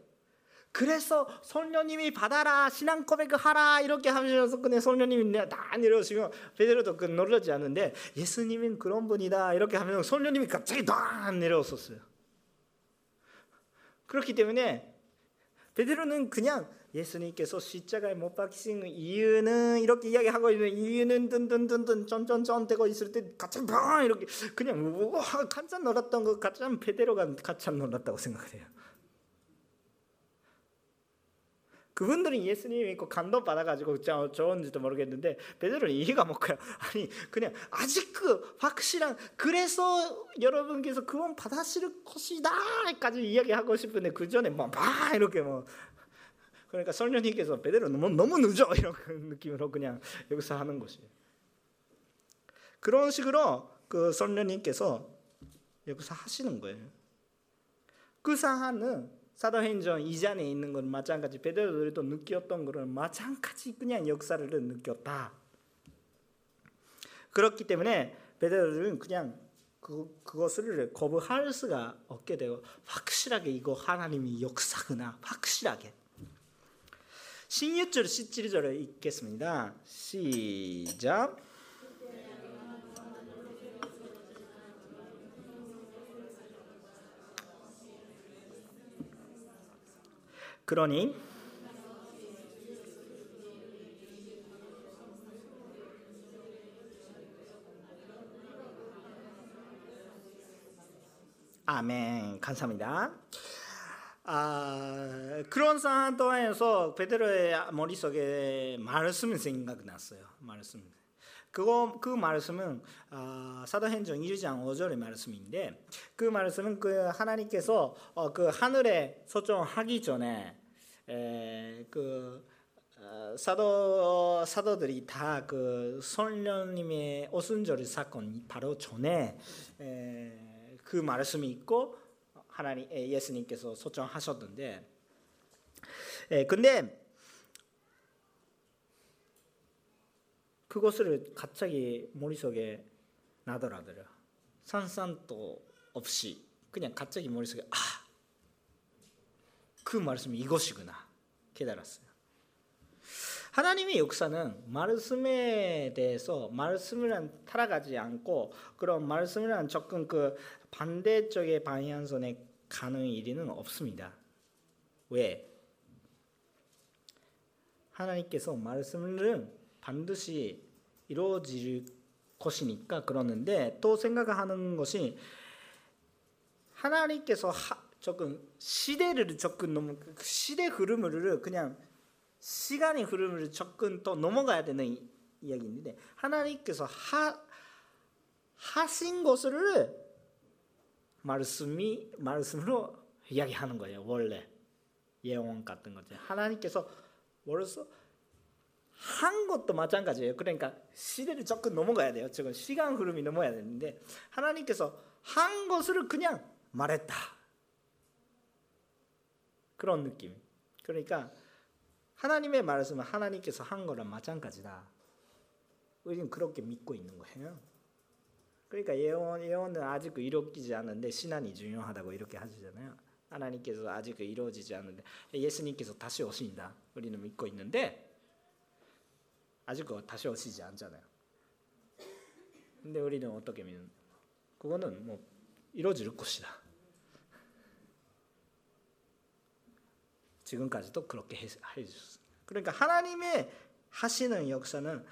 그래서 성령님이 받아라 신앙 고백하라 이렇게 하면서 그냥 성령님이 다 내려오시면 베드로도 그 놀라지 않는데 예수님은 그런 분이다 이렇게 하면 성령님이 갑자기 다 내려왔었어요. 그렇기 때문에 베드로는 그냥 예수님께서 십자가에 못 박히신 이유는 이렇게 이야기하고 있는 이유는 든든든든 쩐쩐쩐 되고 있을 때 갑자기 방 이렇게 그냥 우와 깜짝 놀랐던 거 가장 베드로가 깜짝 놀랐다고 생각해요. 그분들은 예수님 믿고 감동 받아가지고 좋은지도 모르겠는데 베드로는 이해가 못 가요. [LAUGHS] 아니 그냥 아직 그 확실한 그래서 여러분께서 그건 받아실 것이다까지 이야기하고 싶은데 그 전에 뭐막 이렇게 뭐 그러니까 성령님께서 베드로 너무 너무 늦어 [LAUGHS] 이런 느낌으로 그냥 여기서 하는 것이에요. 그런 식으로 그 성령님께서 여기서 하시는 거예요. 그 사안은 사도행전 이전에 있는 건 마찬가지 베드로들도 느꼈던 거는 마찬가지 그냥 역사를 느꼈다. 그렇기 때문에 베드로들은 그냥 그, 그것을 거부할 수가 없게 되고 확실하게 이거 하나님이 역사구나 확실하게 16절 17절을 읽겠습니다. 시작 그러니 아멘 감사합니다. 아, 그런 상황 동안에서 베드로의 머릿속에 말씀이 생각났어요. 말씀. 그거 그 말씀은 어, 사도행전 1장 5절의 말씀인데 그 말씀은 그 하나님께서 어, 그 하늘에 소정하기 전에 에, 그 어, 사도 사도들이 다 그 성령님의 오순절 사건 바로 전에 에, 그 말씀이 있고 하나님 예수님께서 소정하셨던데 에, 근데 그것을 갑자기 머릿속에 나더라고요. 산산도 없이 그냥 갑자기 머릿속에 아, 그 말씀이 이것이구나 깨달았어요. 하나님의 역사는 말씀에 대해서 말씀을 따라가지 않고 그런 말씀이란 조금 그 반대쪽의 방향선에 가는 일은 없습니다. 왜? 하나님께서 말씀을 반드시 이루어질 것이니까 그러는데 또 생각하는 것이 하나님께서 하, 조금 시대를 조금 너무 그 시대 흐름을 그냥 시간의 흐름을 조금 또 넘어가야 되는 이야기인데 하나님께서 하, 하신 것을 말씀이 말씀으로 이야기하는 거예요 원래. 예언 같은 거죠. 하나님께서 벌써 한 것도 마찬가지예요. 그러니까 시대를 조금 넘어가야 돼요. 지금 시간 흐름이 넘어야 되는데 하나님께서 한 것을 그냥 말했다. 그런 느낌. 그러니까 하나님의 말씀은 하나님께서 한 거랑 마찬가지다. 우리는 그렇게 믿고 있는 거예요. 그러니까 예언 예언은 아직 이루어지지 않는데 신앙이 중요하다고 이렇게 하시잖아요. 하나님께서 아직 이루어지지 않는데 예수님께서 다시 오신다. 우리는 믿고 있는데 아직 그 다시 오시지 않잖아요. 근데 우리는 어떻게 믿는? 그거는 뭐 이루어질 것이다. 지금까지도 그렇게 해주셨어요. 그러니까 하나님의 하시는 역사는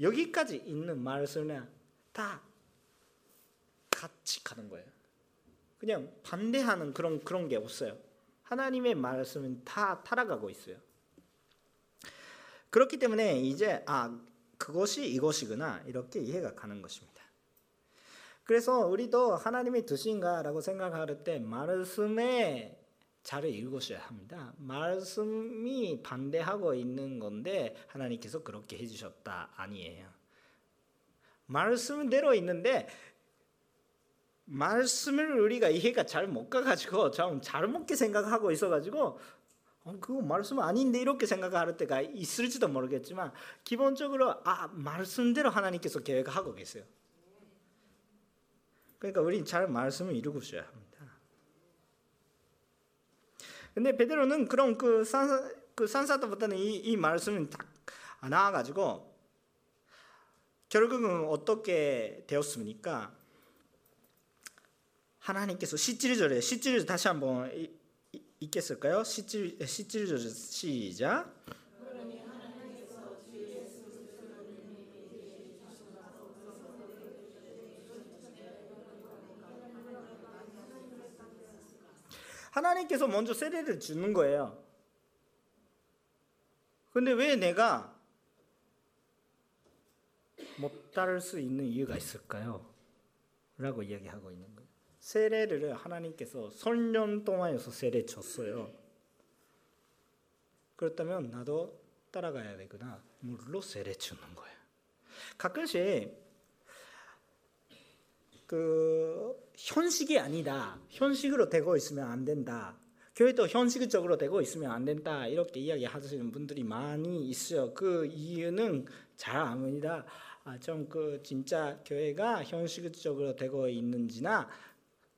여기까지 있는 말씀은 다 같이 가는 거예요. 그냥 반대하는 그런 그런 게 없어요. 하나님의 말씀은 다 따라가고 있어요. 그렇기 때문에 이제 아 그것이 이것이구나 이렇게 이해가 가는 것입니다. 그래서 우리도 하나님이 드신가라고 생각할 때 말씀에 잘 읽으셔야 합니다. 말씀이 반대하고 있는 건데 하나님께서 그렇게 해주셨다 아니에요. 말씀대로 있는데 말씀을 우리가 이해가 잘 못 가가지고 좀 잘못게 생각하고 있어가지고 어, 그거 말씀 아닌데 이렇게 생각할 때가 있을지도 모르겠지만 기본적으로 아 말씀대로 하나님께서 계획하고 계세요. 그러니까 우리 잘 말씀을 이루고셔야 합니다. 근데 베드로는 그런 그 산사 그 산사도보다는 이, 이 말씀은 딱 나와가지고 결국은 어떻게 되었습니까? 하나님께서 17절에 17절 다시 한번 읽겠을까요? 17, 17절 시작 하나님께서 먼저 세례를 주는 거예요. 근데 왜 내가 못 따를 수 있는 이유가 있을까요? 라고 이야기하고 있는 거예요. 세례를 하나님께서 설년 동안에서 세례 줬어요. 그렇다면 나도 따라가야 되구나. 물로 세례 주는 거예요. 가끔씩 그 현식이 아니다. 현식으로 되고 있으면 안 된다. 교회도 현실적으로 되고 있으면 안 된다. 이렇게 이야기하시는 분들이 많이 있어요. 그 이유는 잘 압니다. 아, 좀그 진짜 교회가 현실적으로 되고 있는지나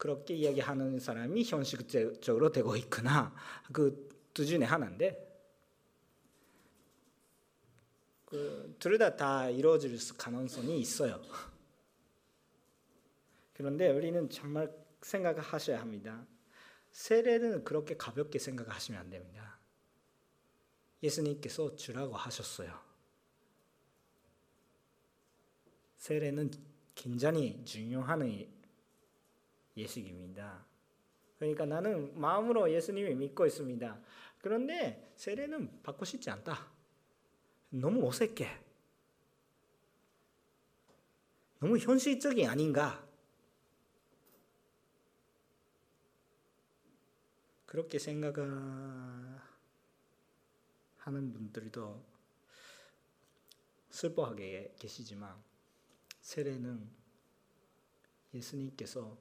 그렇게 이야기하는 사람이 현실적으로 되고 있구나. 그두 중에 하나인데 그 둘 다 다 이루어질 가능성이 있어요. 그런데 우리는 정말 생각하셔야 합니다. 세례는 그렇게 가볍게 생각하시면 안 됩니다. 예수님께서 주라고 하셨어요. 세례는 굉장히 중요한 예식입니다. 그러니까 나는 마음으로 예수님을 믿고 있습니다. 그런데 세례는 받고 싶지 않다. 너무 어색해. 너무 현실적이 아닌가? 그렇게 생각하는 분들도 슬퍼하게 계시지만 세례는 예수님께서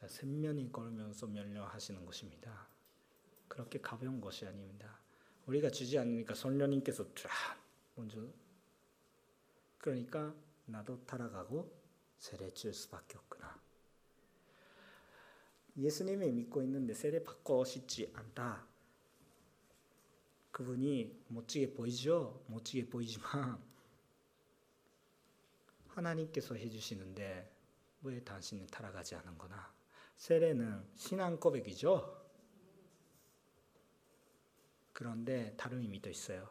자, 샘면이 걸면서 면려하시는 것입니다. 그렇게 가벼운 것이 아닙니다. 우리가 주지 않으니까 선녀님께서 쫙 먼저 그러니까 나도 따라가고 세례 줄 수밖에 없구나. 예수님을 믿고 있는데 세례 받고 싶지 않다. 그분이 멋지게 보이죠? 멋지게 보이지만 하나님께서 해주시는데 왜 당신은 따라가지 않은 거나? 세례는 신앙 고백이죠. 그런데 다른 의미도 있어요.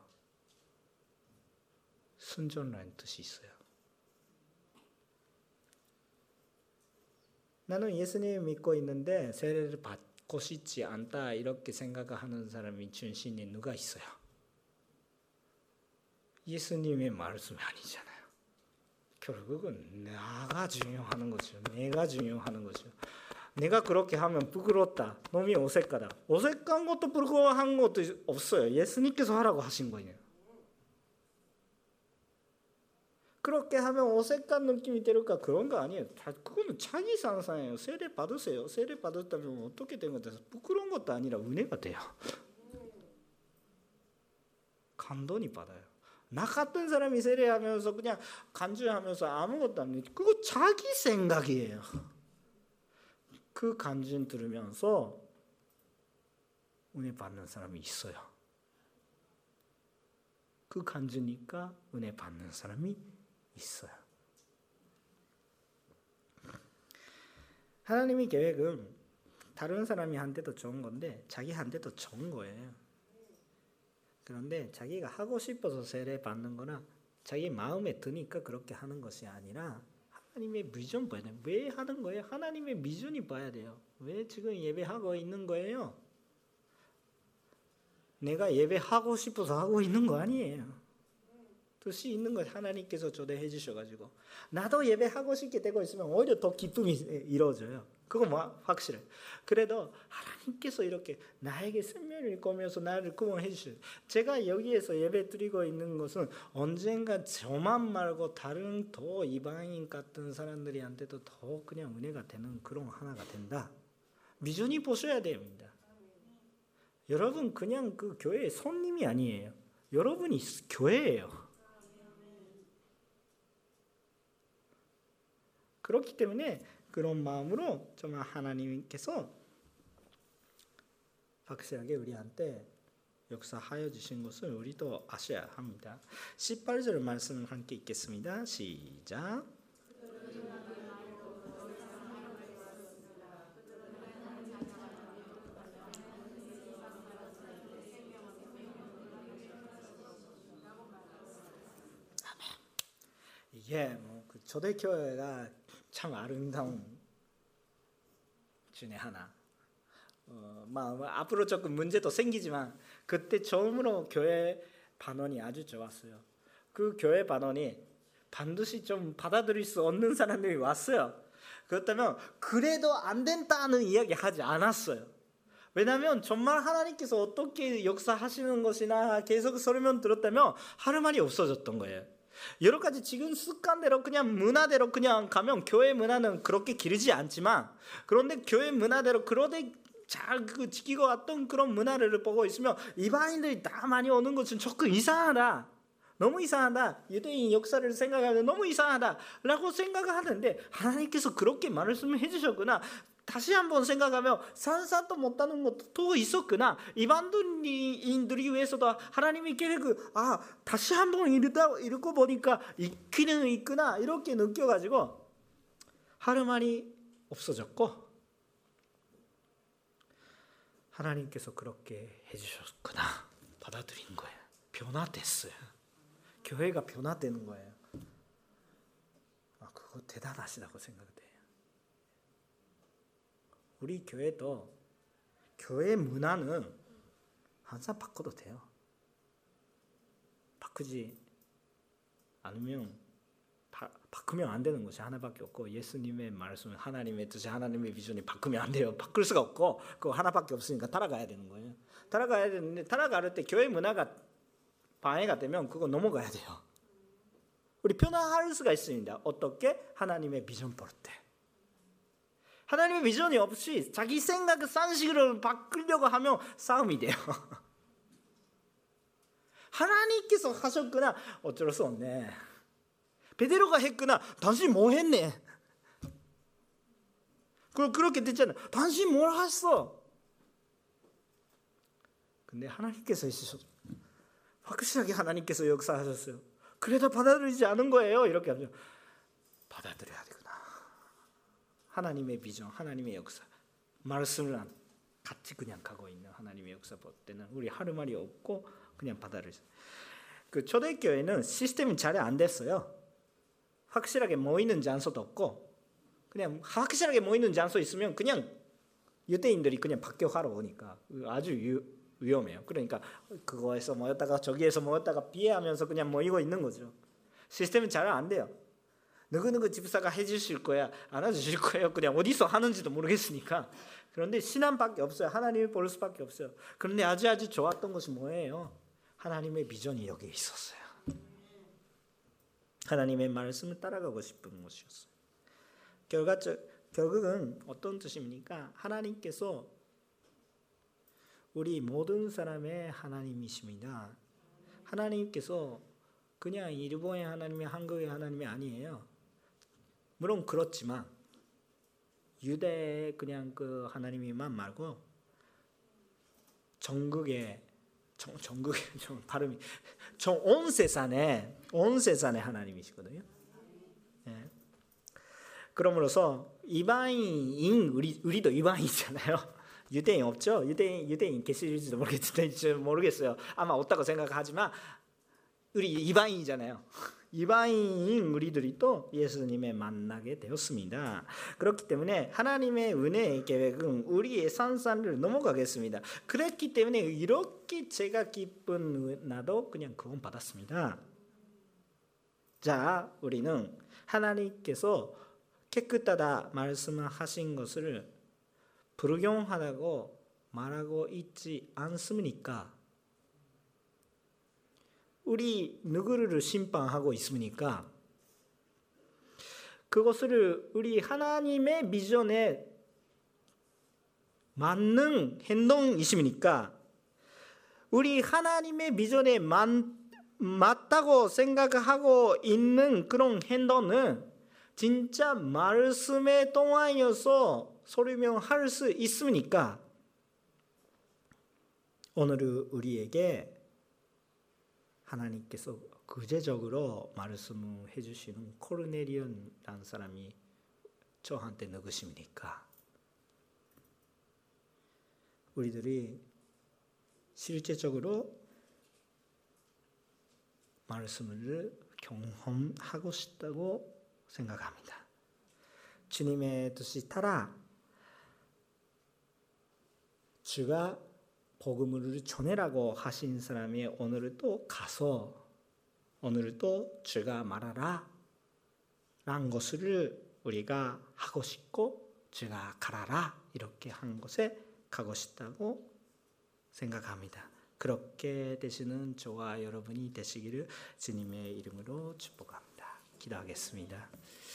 순전이라는 뜻이 있어요. 나는 예수님 믿고 있는데 세례를 받고 싶지 않다 이렇게 생각하는 사람이 중심에 누가 있어요? 예수님의 말씀이 아니잖아요. 결국은 내가 중요한 거죠. 내가 중요한 거죠. 내가 그렇게 하면 부끄럽다. 너무 어색하다. 어색한 것도 부끄러워한 것도 없어요. 예수님께서 하라고 하신 거예요. 그렇게 하면 어색한 느낌이 들을까 그런 거 아니에요. 그거는 자기 상상이에요. 세례 받으세요. 세례 받았다면 어떻게 된 거다. 부끄러운 것도 아니라 은혜가 돼요. 감동이 받아요. 나 같은 사람이 세례하면서 그냥 간주하면서 아무것도 안 해. 그거 자기 생각이에요. 그 간증 들으면서 은혜 받는 사람이 있어요. 그 간증이니까 은혜 받는 사람이 있어요. 하나님의 계획은 다른 사람이 한테도 좋은 건데 자기한테도 좋은 거예요. 그런데 자기가 하고 싶어서 세례 받는 거나 자기 마음에 드니까 그렇게 하는 것이 아니라 하나님의 비전 봐야 돼요. 왜 하는 거예요? 하나님의 비전이 봐야 돼요. 왜 지금 예배하고 있는 거예요? 내가 예배하고 싶어서 하고 있는 거 아니에요. 수 있는 것 하나님께서 초대해 주셔가지고 나도 예배하고 싶게 되고 있으면 오히려 더 기쁨이 이루어져요. 그거 뭐 확실해. 그래도 하나님께서 이렇게 나에게 생명을 거면서 나를 구원해 주셔. 제가 여기에서 예배 드리고 있는 것은 언젠가 저만 말고 다른 더 이방인 같은 사람들이한테도 더 그냥 은혜가 되는 그런 하나가 된다. 미전이 보셔야 됩니다. 여러분 그냥 그 교회의 손님이 아니에요. 여러분이 교회예요. 그렇기 때문에 그런 마음으로 정말 하나님께서 확실하게 우리한테 역사하여 주신 것을 우리도 아셔야 합니다. 18절 말씀을 함께 읽겠습니다. 시작. 이게 뭐 그 초대교회가 참 아름다운 중에 하나. 어, 막 앞으로 조금 문제도 생기지만 그때 처음으로 교회 반원이 아주 좋았어요. 그 교회 반원이 반드시 좀 받아들일 수 없는 사람들이 왔어요. 그렇다면 그래도 안 된다는 이야기 하지 않았어요. 왜냐하면 정말 하나님께서 어떻게 역사하시는 것이나 계속 설명 들었다면 하루 말이 없어졌던 거예요. 여러 가지 지금 습관대로 그냥 문화대로 그냥 가면 교회 문화는 그렇게 기르지 않지만 그런데 교회 문화대로 그러되 잘그 지키고 왔던 그런 문화를 보고 있으면 이방인들이 다 많이 오는 것은 조금 이상하다. 너무 이상하다. 유대인 역사를 생각하면 너무 이상하다 라고 생각을 하는데 하나님께서 그렇게 말씀을 해주셨구나. 다시 한번 생각하면 산산도 못하는 것도 있었구나. 이반도인들이 위해서도 하나님의 계획을 아 다시 한번 읽고 보니까 있기는 있구나 이렇게 느껴가지고 하루 만이 없어졌고 하나님께서 그렇게 해주셨구나 받아들인 거예요. 변화됐어요. 교회가 변화되는 거예요. 아 그거 대단하시다고 생각돼요. 우리 교회도 교회 문화는 항상 바꿔도 돼요. 바꾸지 않으면 바, 바꾸면 안 되는 것이 하나밖에 없고 예수님의 말씀, 하나님의 뜻이 하나님의 비전이 바꾸면 안 돼요. 바꿀 수가 없고 그 하나밖에 없으니까 따라가야 되는 거예요. 따라가야 되는데 따라갈 때 교회 문화가 방해가 되면 그거 넘어가야 돼요. 우리 변화할 수가 있습니다. 어떻게 하나님의 비전 볼 때. 하나님의 비전이 없이 자기 생각 산식으로 바꾸려고 하면 싸움이 돼요. [LAUGHS] 하나님께서 하셨구나 어쩔 수 없네. 베드로가 했구나 당신 뭐 했네. 그렇게 됐잖아. 당신 뭘 했어? 근데 하나님께서 해주셨 확실하게 하나님께서 역사하셨어요. 그래도 받아들이지 않은 거예요. 이렇게 하면 받아들여야 돼. 하나님의 비전, 하나님의 역사, 말씀을 같이 그냥 가고 있는 하나님의 역사 볼 때는 우리 하루 말이 없고 그냥 바다를 그 초대교회는 시스템이 잘 안 됐어요. 확실하게 모이는 장소도 없고 그냥 확실하게 모이는 장소 있으면 그냥 유대인들이 그냥 박격하러 오니까 아주 유, 위험해요. 그러니까 그거에서 모였다가 저기에서 모였다가 비해하면서 그냥 모이고 있는 거죠. 시스템이 잘 안 돼요. 누구누구 집사가 해주실 거야 안 해주실 거예요? 그냥 어디서 하는지도 모르겠으니까. 그런데 신앙밖에 없어요. 하나님을 볼 수밖에 없어요. 그런데 아주 아주 좋았던 것이 뭐예요? 하나님의 비전이 여기에 있었어요. 하나님의 말씀을 따라가고 싶은 것이었어요. 결과적 결국은 어떤 뜻입니까? 하나님께서 우리 모든 사람의 하나님이십니다. 하나님께서 그냥 일본의 하나님이 한국의 하나님이 아니에요. 물론 그렇지만 유대 그냥 그 하나님이만 말고 전국의 전, 전국의 좀 발음이 온 세상에 온 세상의 하나님이시거든요. 네. 그러므로서 이방인 우리 우리도 이방인이잖아요. [LAUGHS] 유대인 없죠? 유대인 유대인 계실지도 모르겠는데 모르겠어요. 아마 없다고 생각하지만 우리 이방인이잖아요. 이방인 우리들이 또 예수님의 만나게 되었습니다. 그렇기 때문에 하나님의 은혜의 계획은 우리의 산산을 넘어가겠습니다. 그랬기 때문에 이렇게 제가 기쁜 나도 그냥 그건 받았습니다. 자, 우리는 하나님께서 깨끗하다 말씀하신 것을 불경하다고 말하고 있지 않습니까? 우리 누구를 심판하고 있습니까? 그것을 우리 하나님의 비전에 맞는 행동이십니까? 우리 하나님의 비전에 맞, 맞다고 생각하고 있는 그런 행동은 진짜 말씀에 통하여서 설명할 수 있습니까? 오늘 우리에게 하나님께서 구체적으로 말씀해 주시는 코르네리온라는 사람이 저한테 누구십니까? 우리들이 실제적으로 말씀을 경험하고 싶다고 생각합니다. 주님의 뜻이 따라 주가 복음을 전해라고 하신 사람이 오늘 또 가서 오늘 또 주가 말하라 란 것을 우리가 하고 싶고 주가 가라라 이렇게 한 것에 가고 싶다고 생각합니다. 그렇게 되시는 저와 여러분이 되시기를 주님의 이름으로 축복합니다. 기도하겠습니다.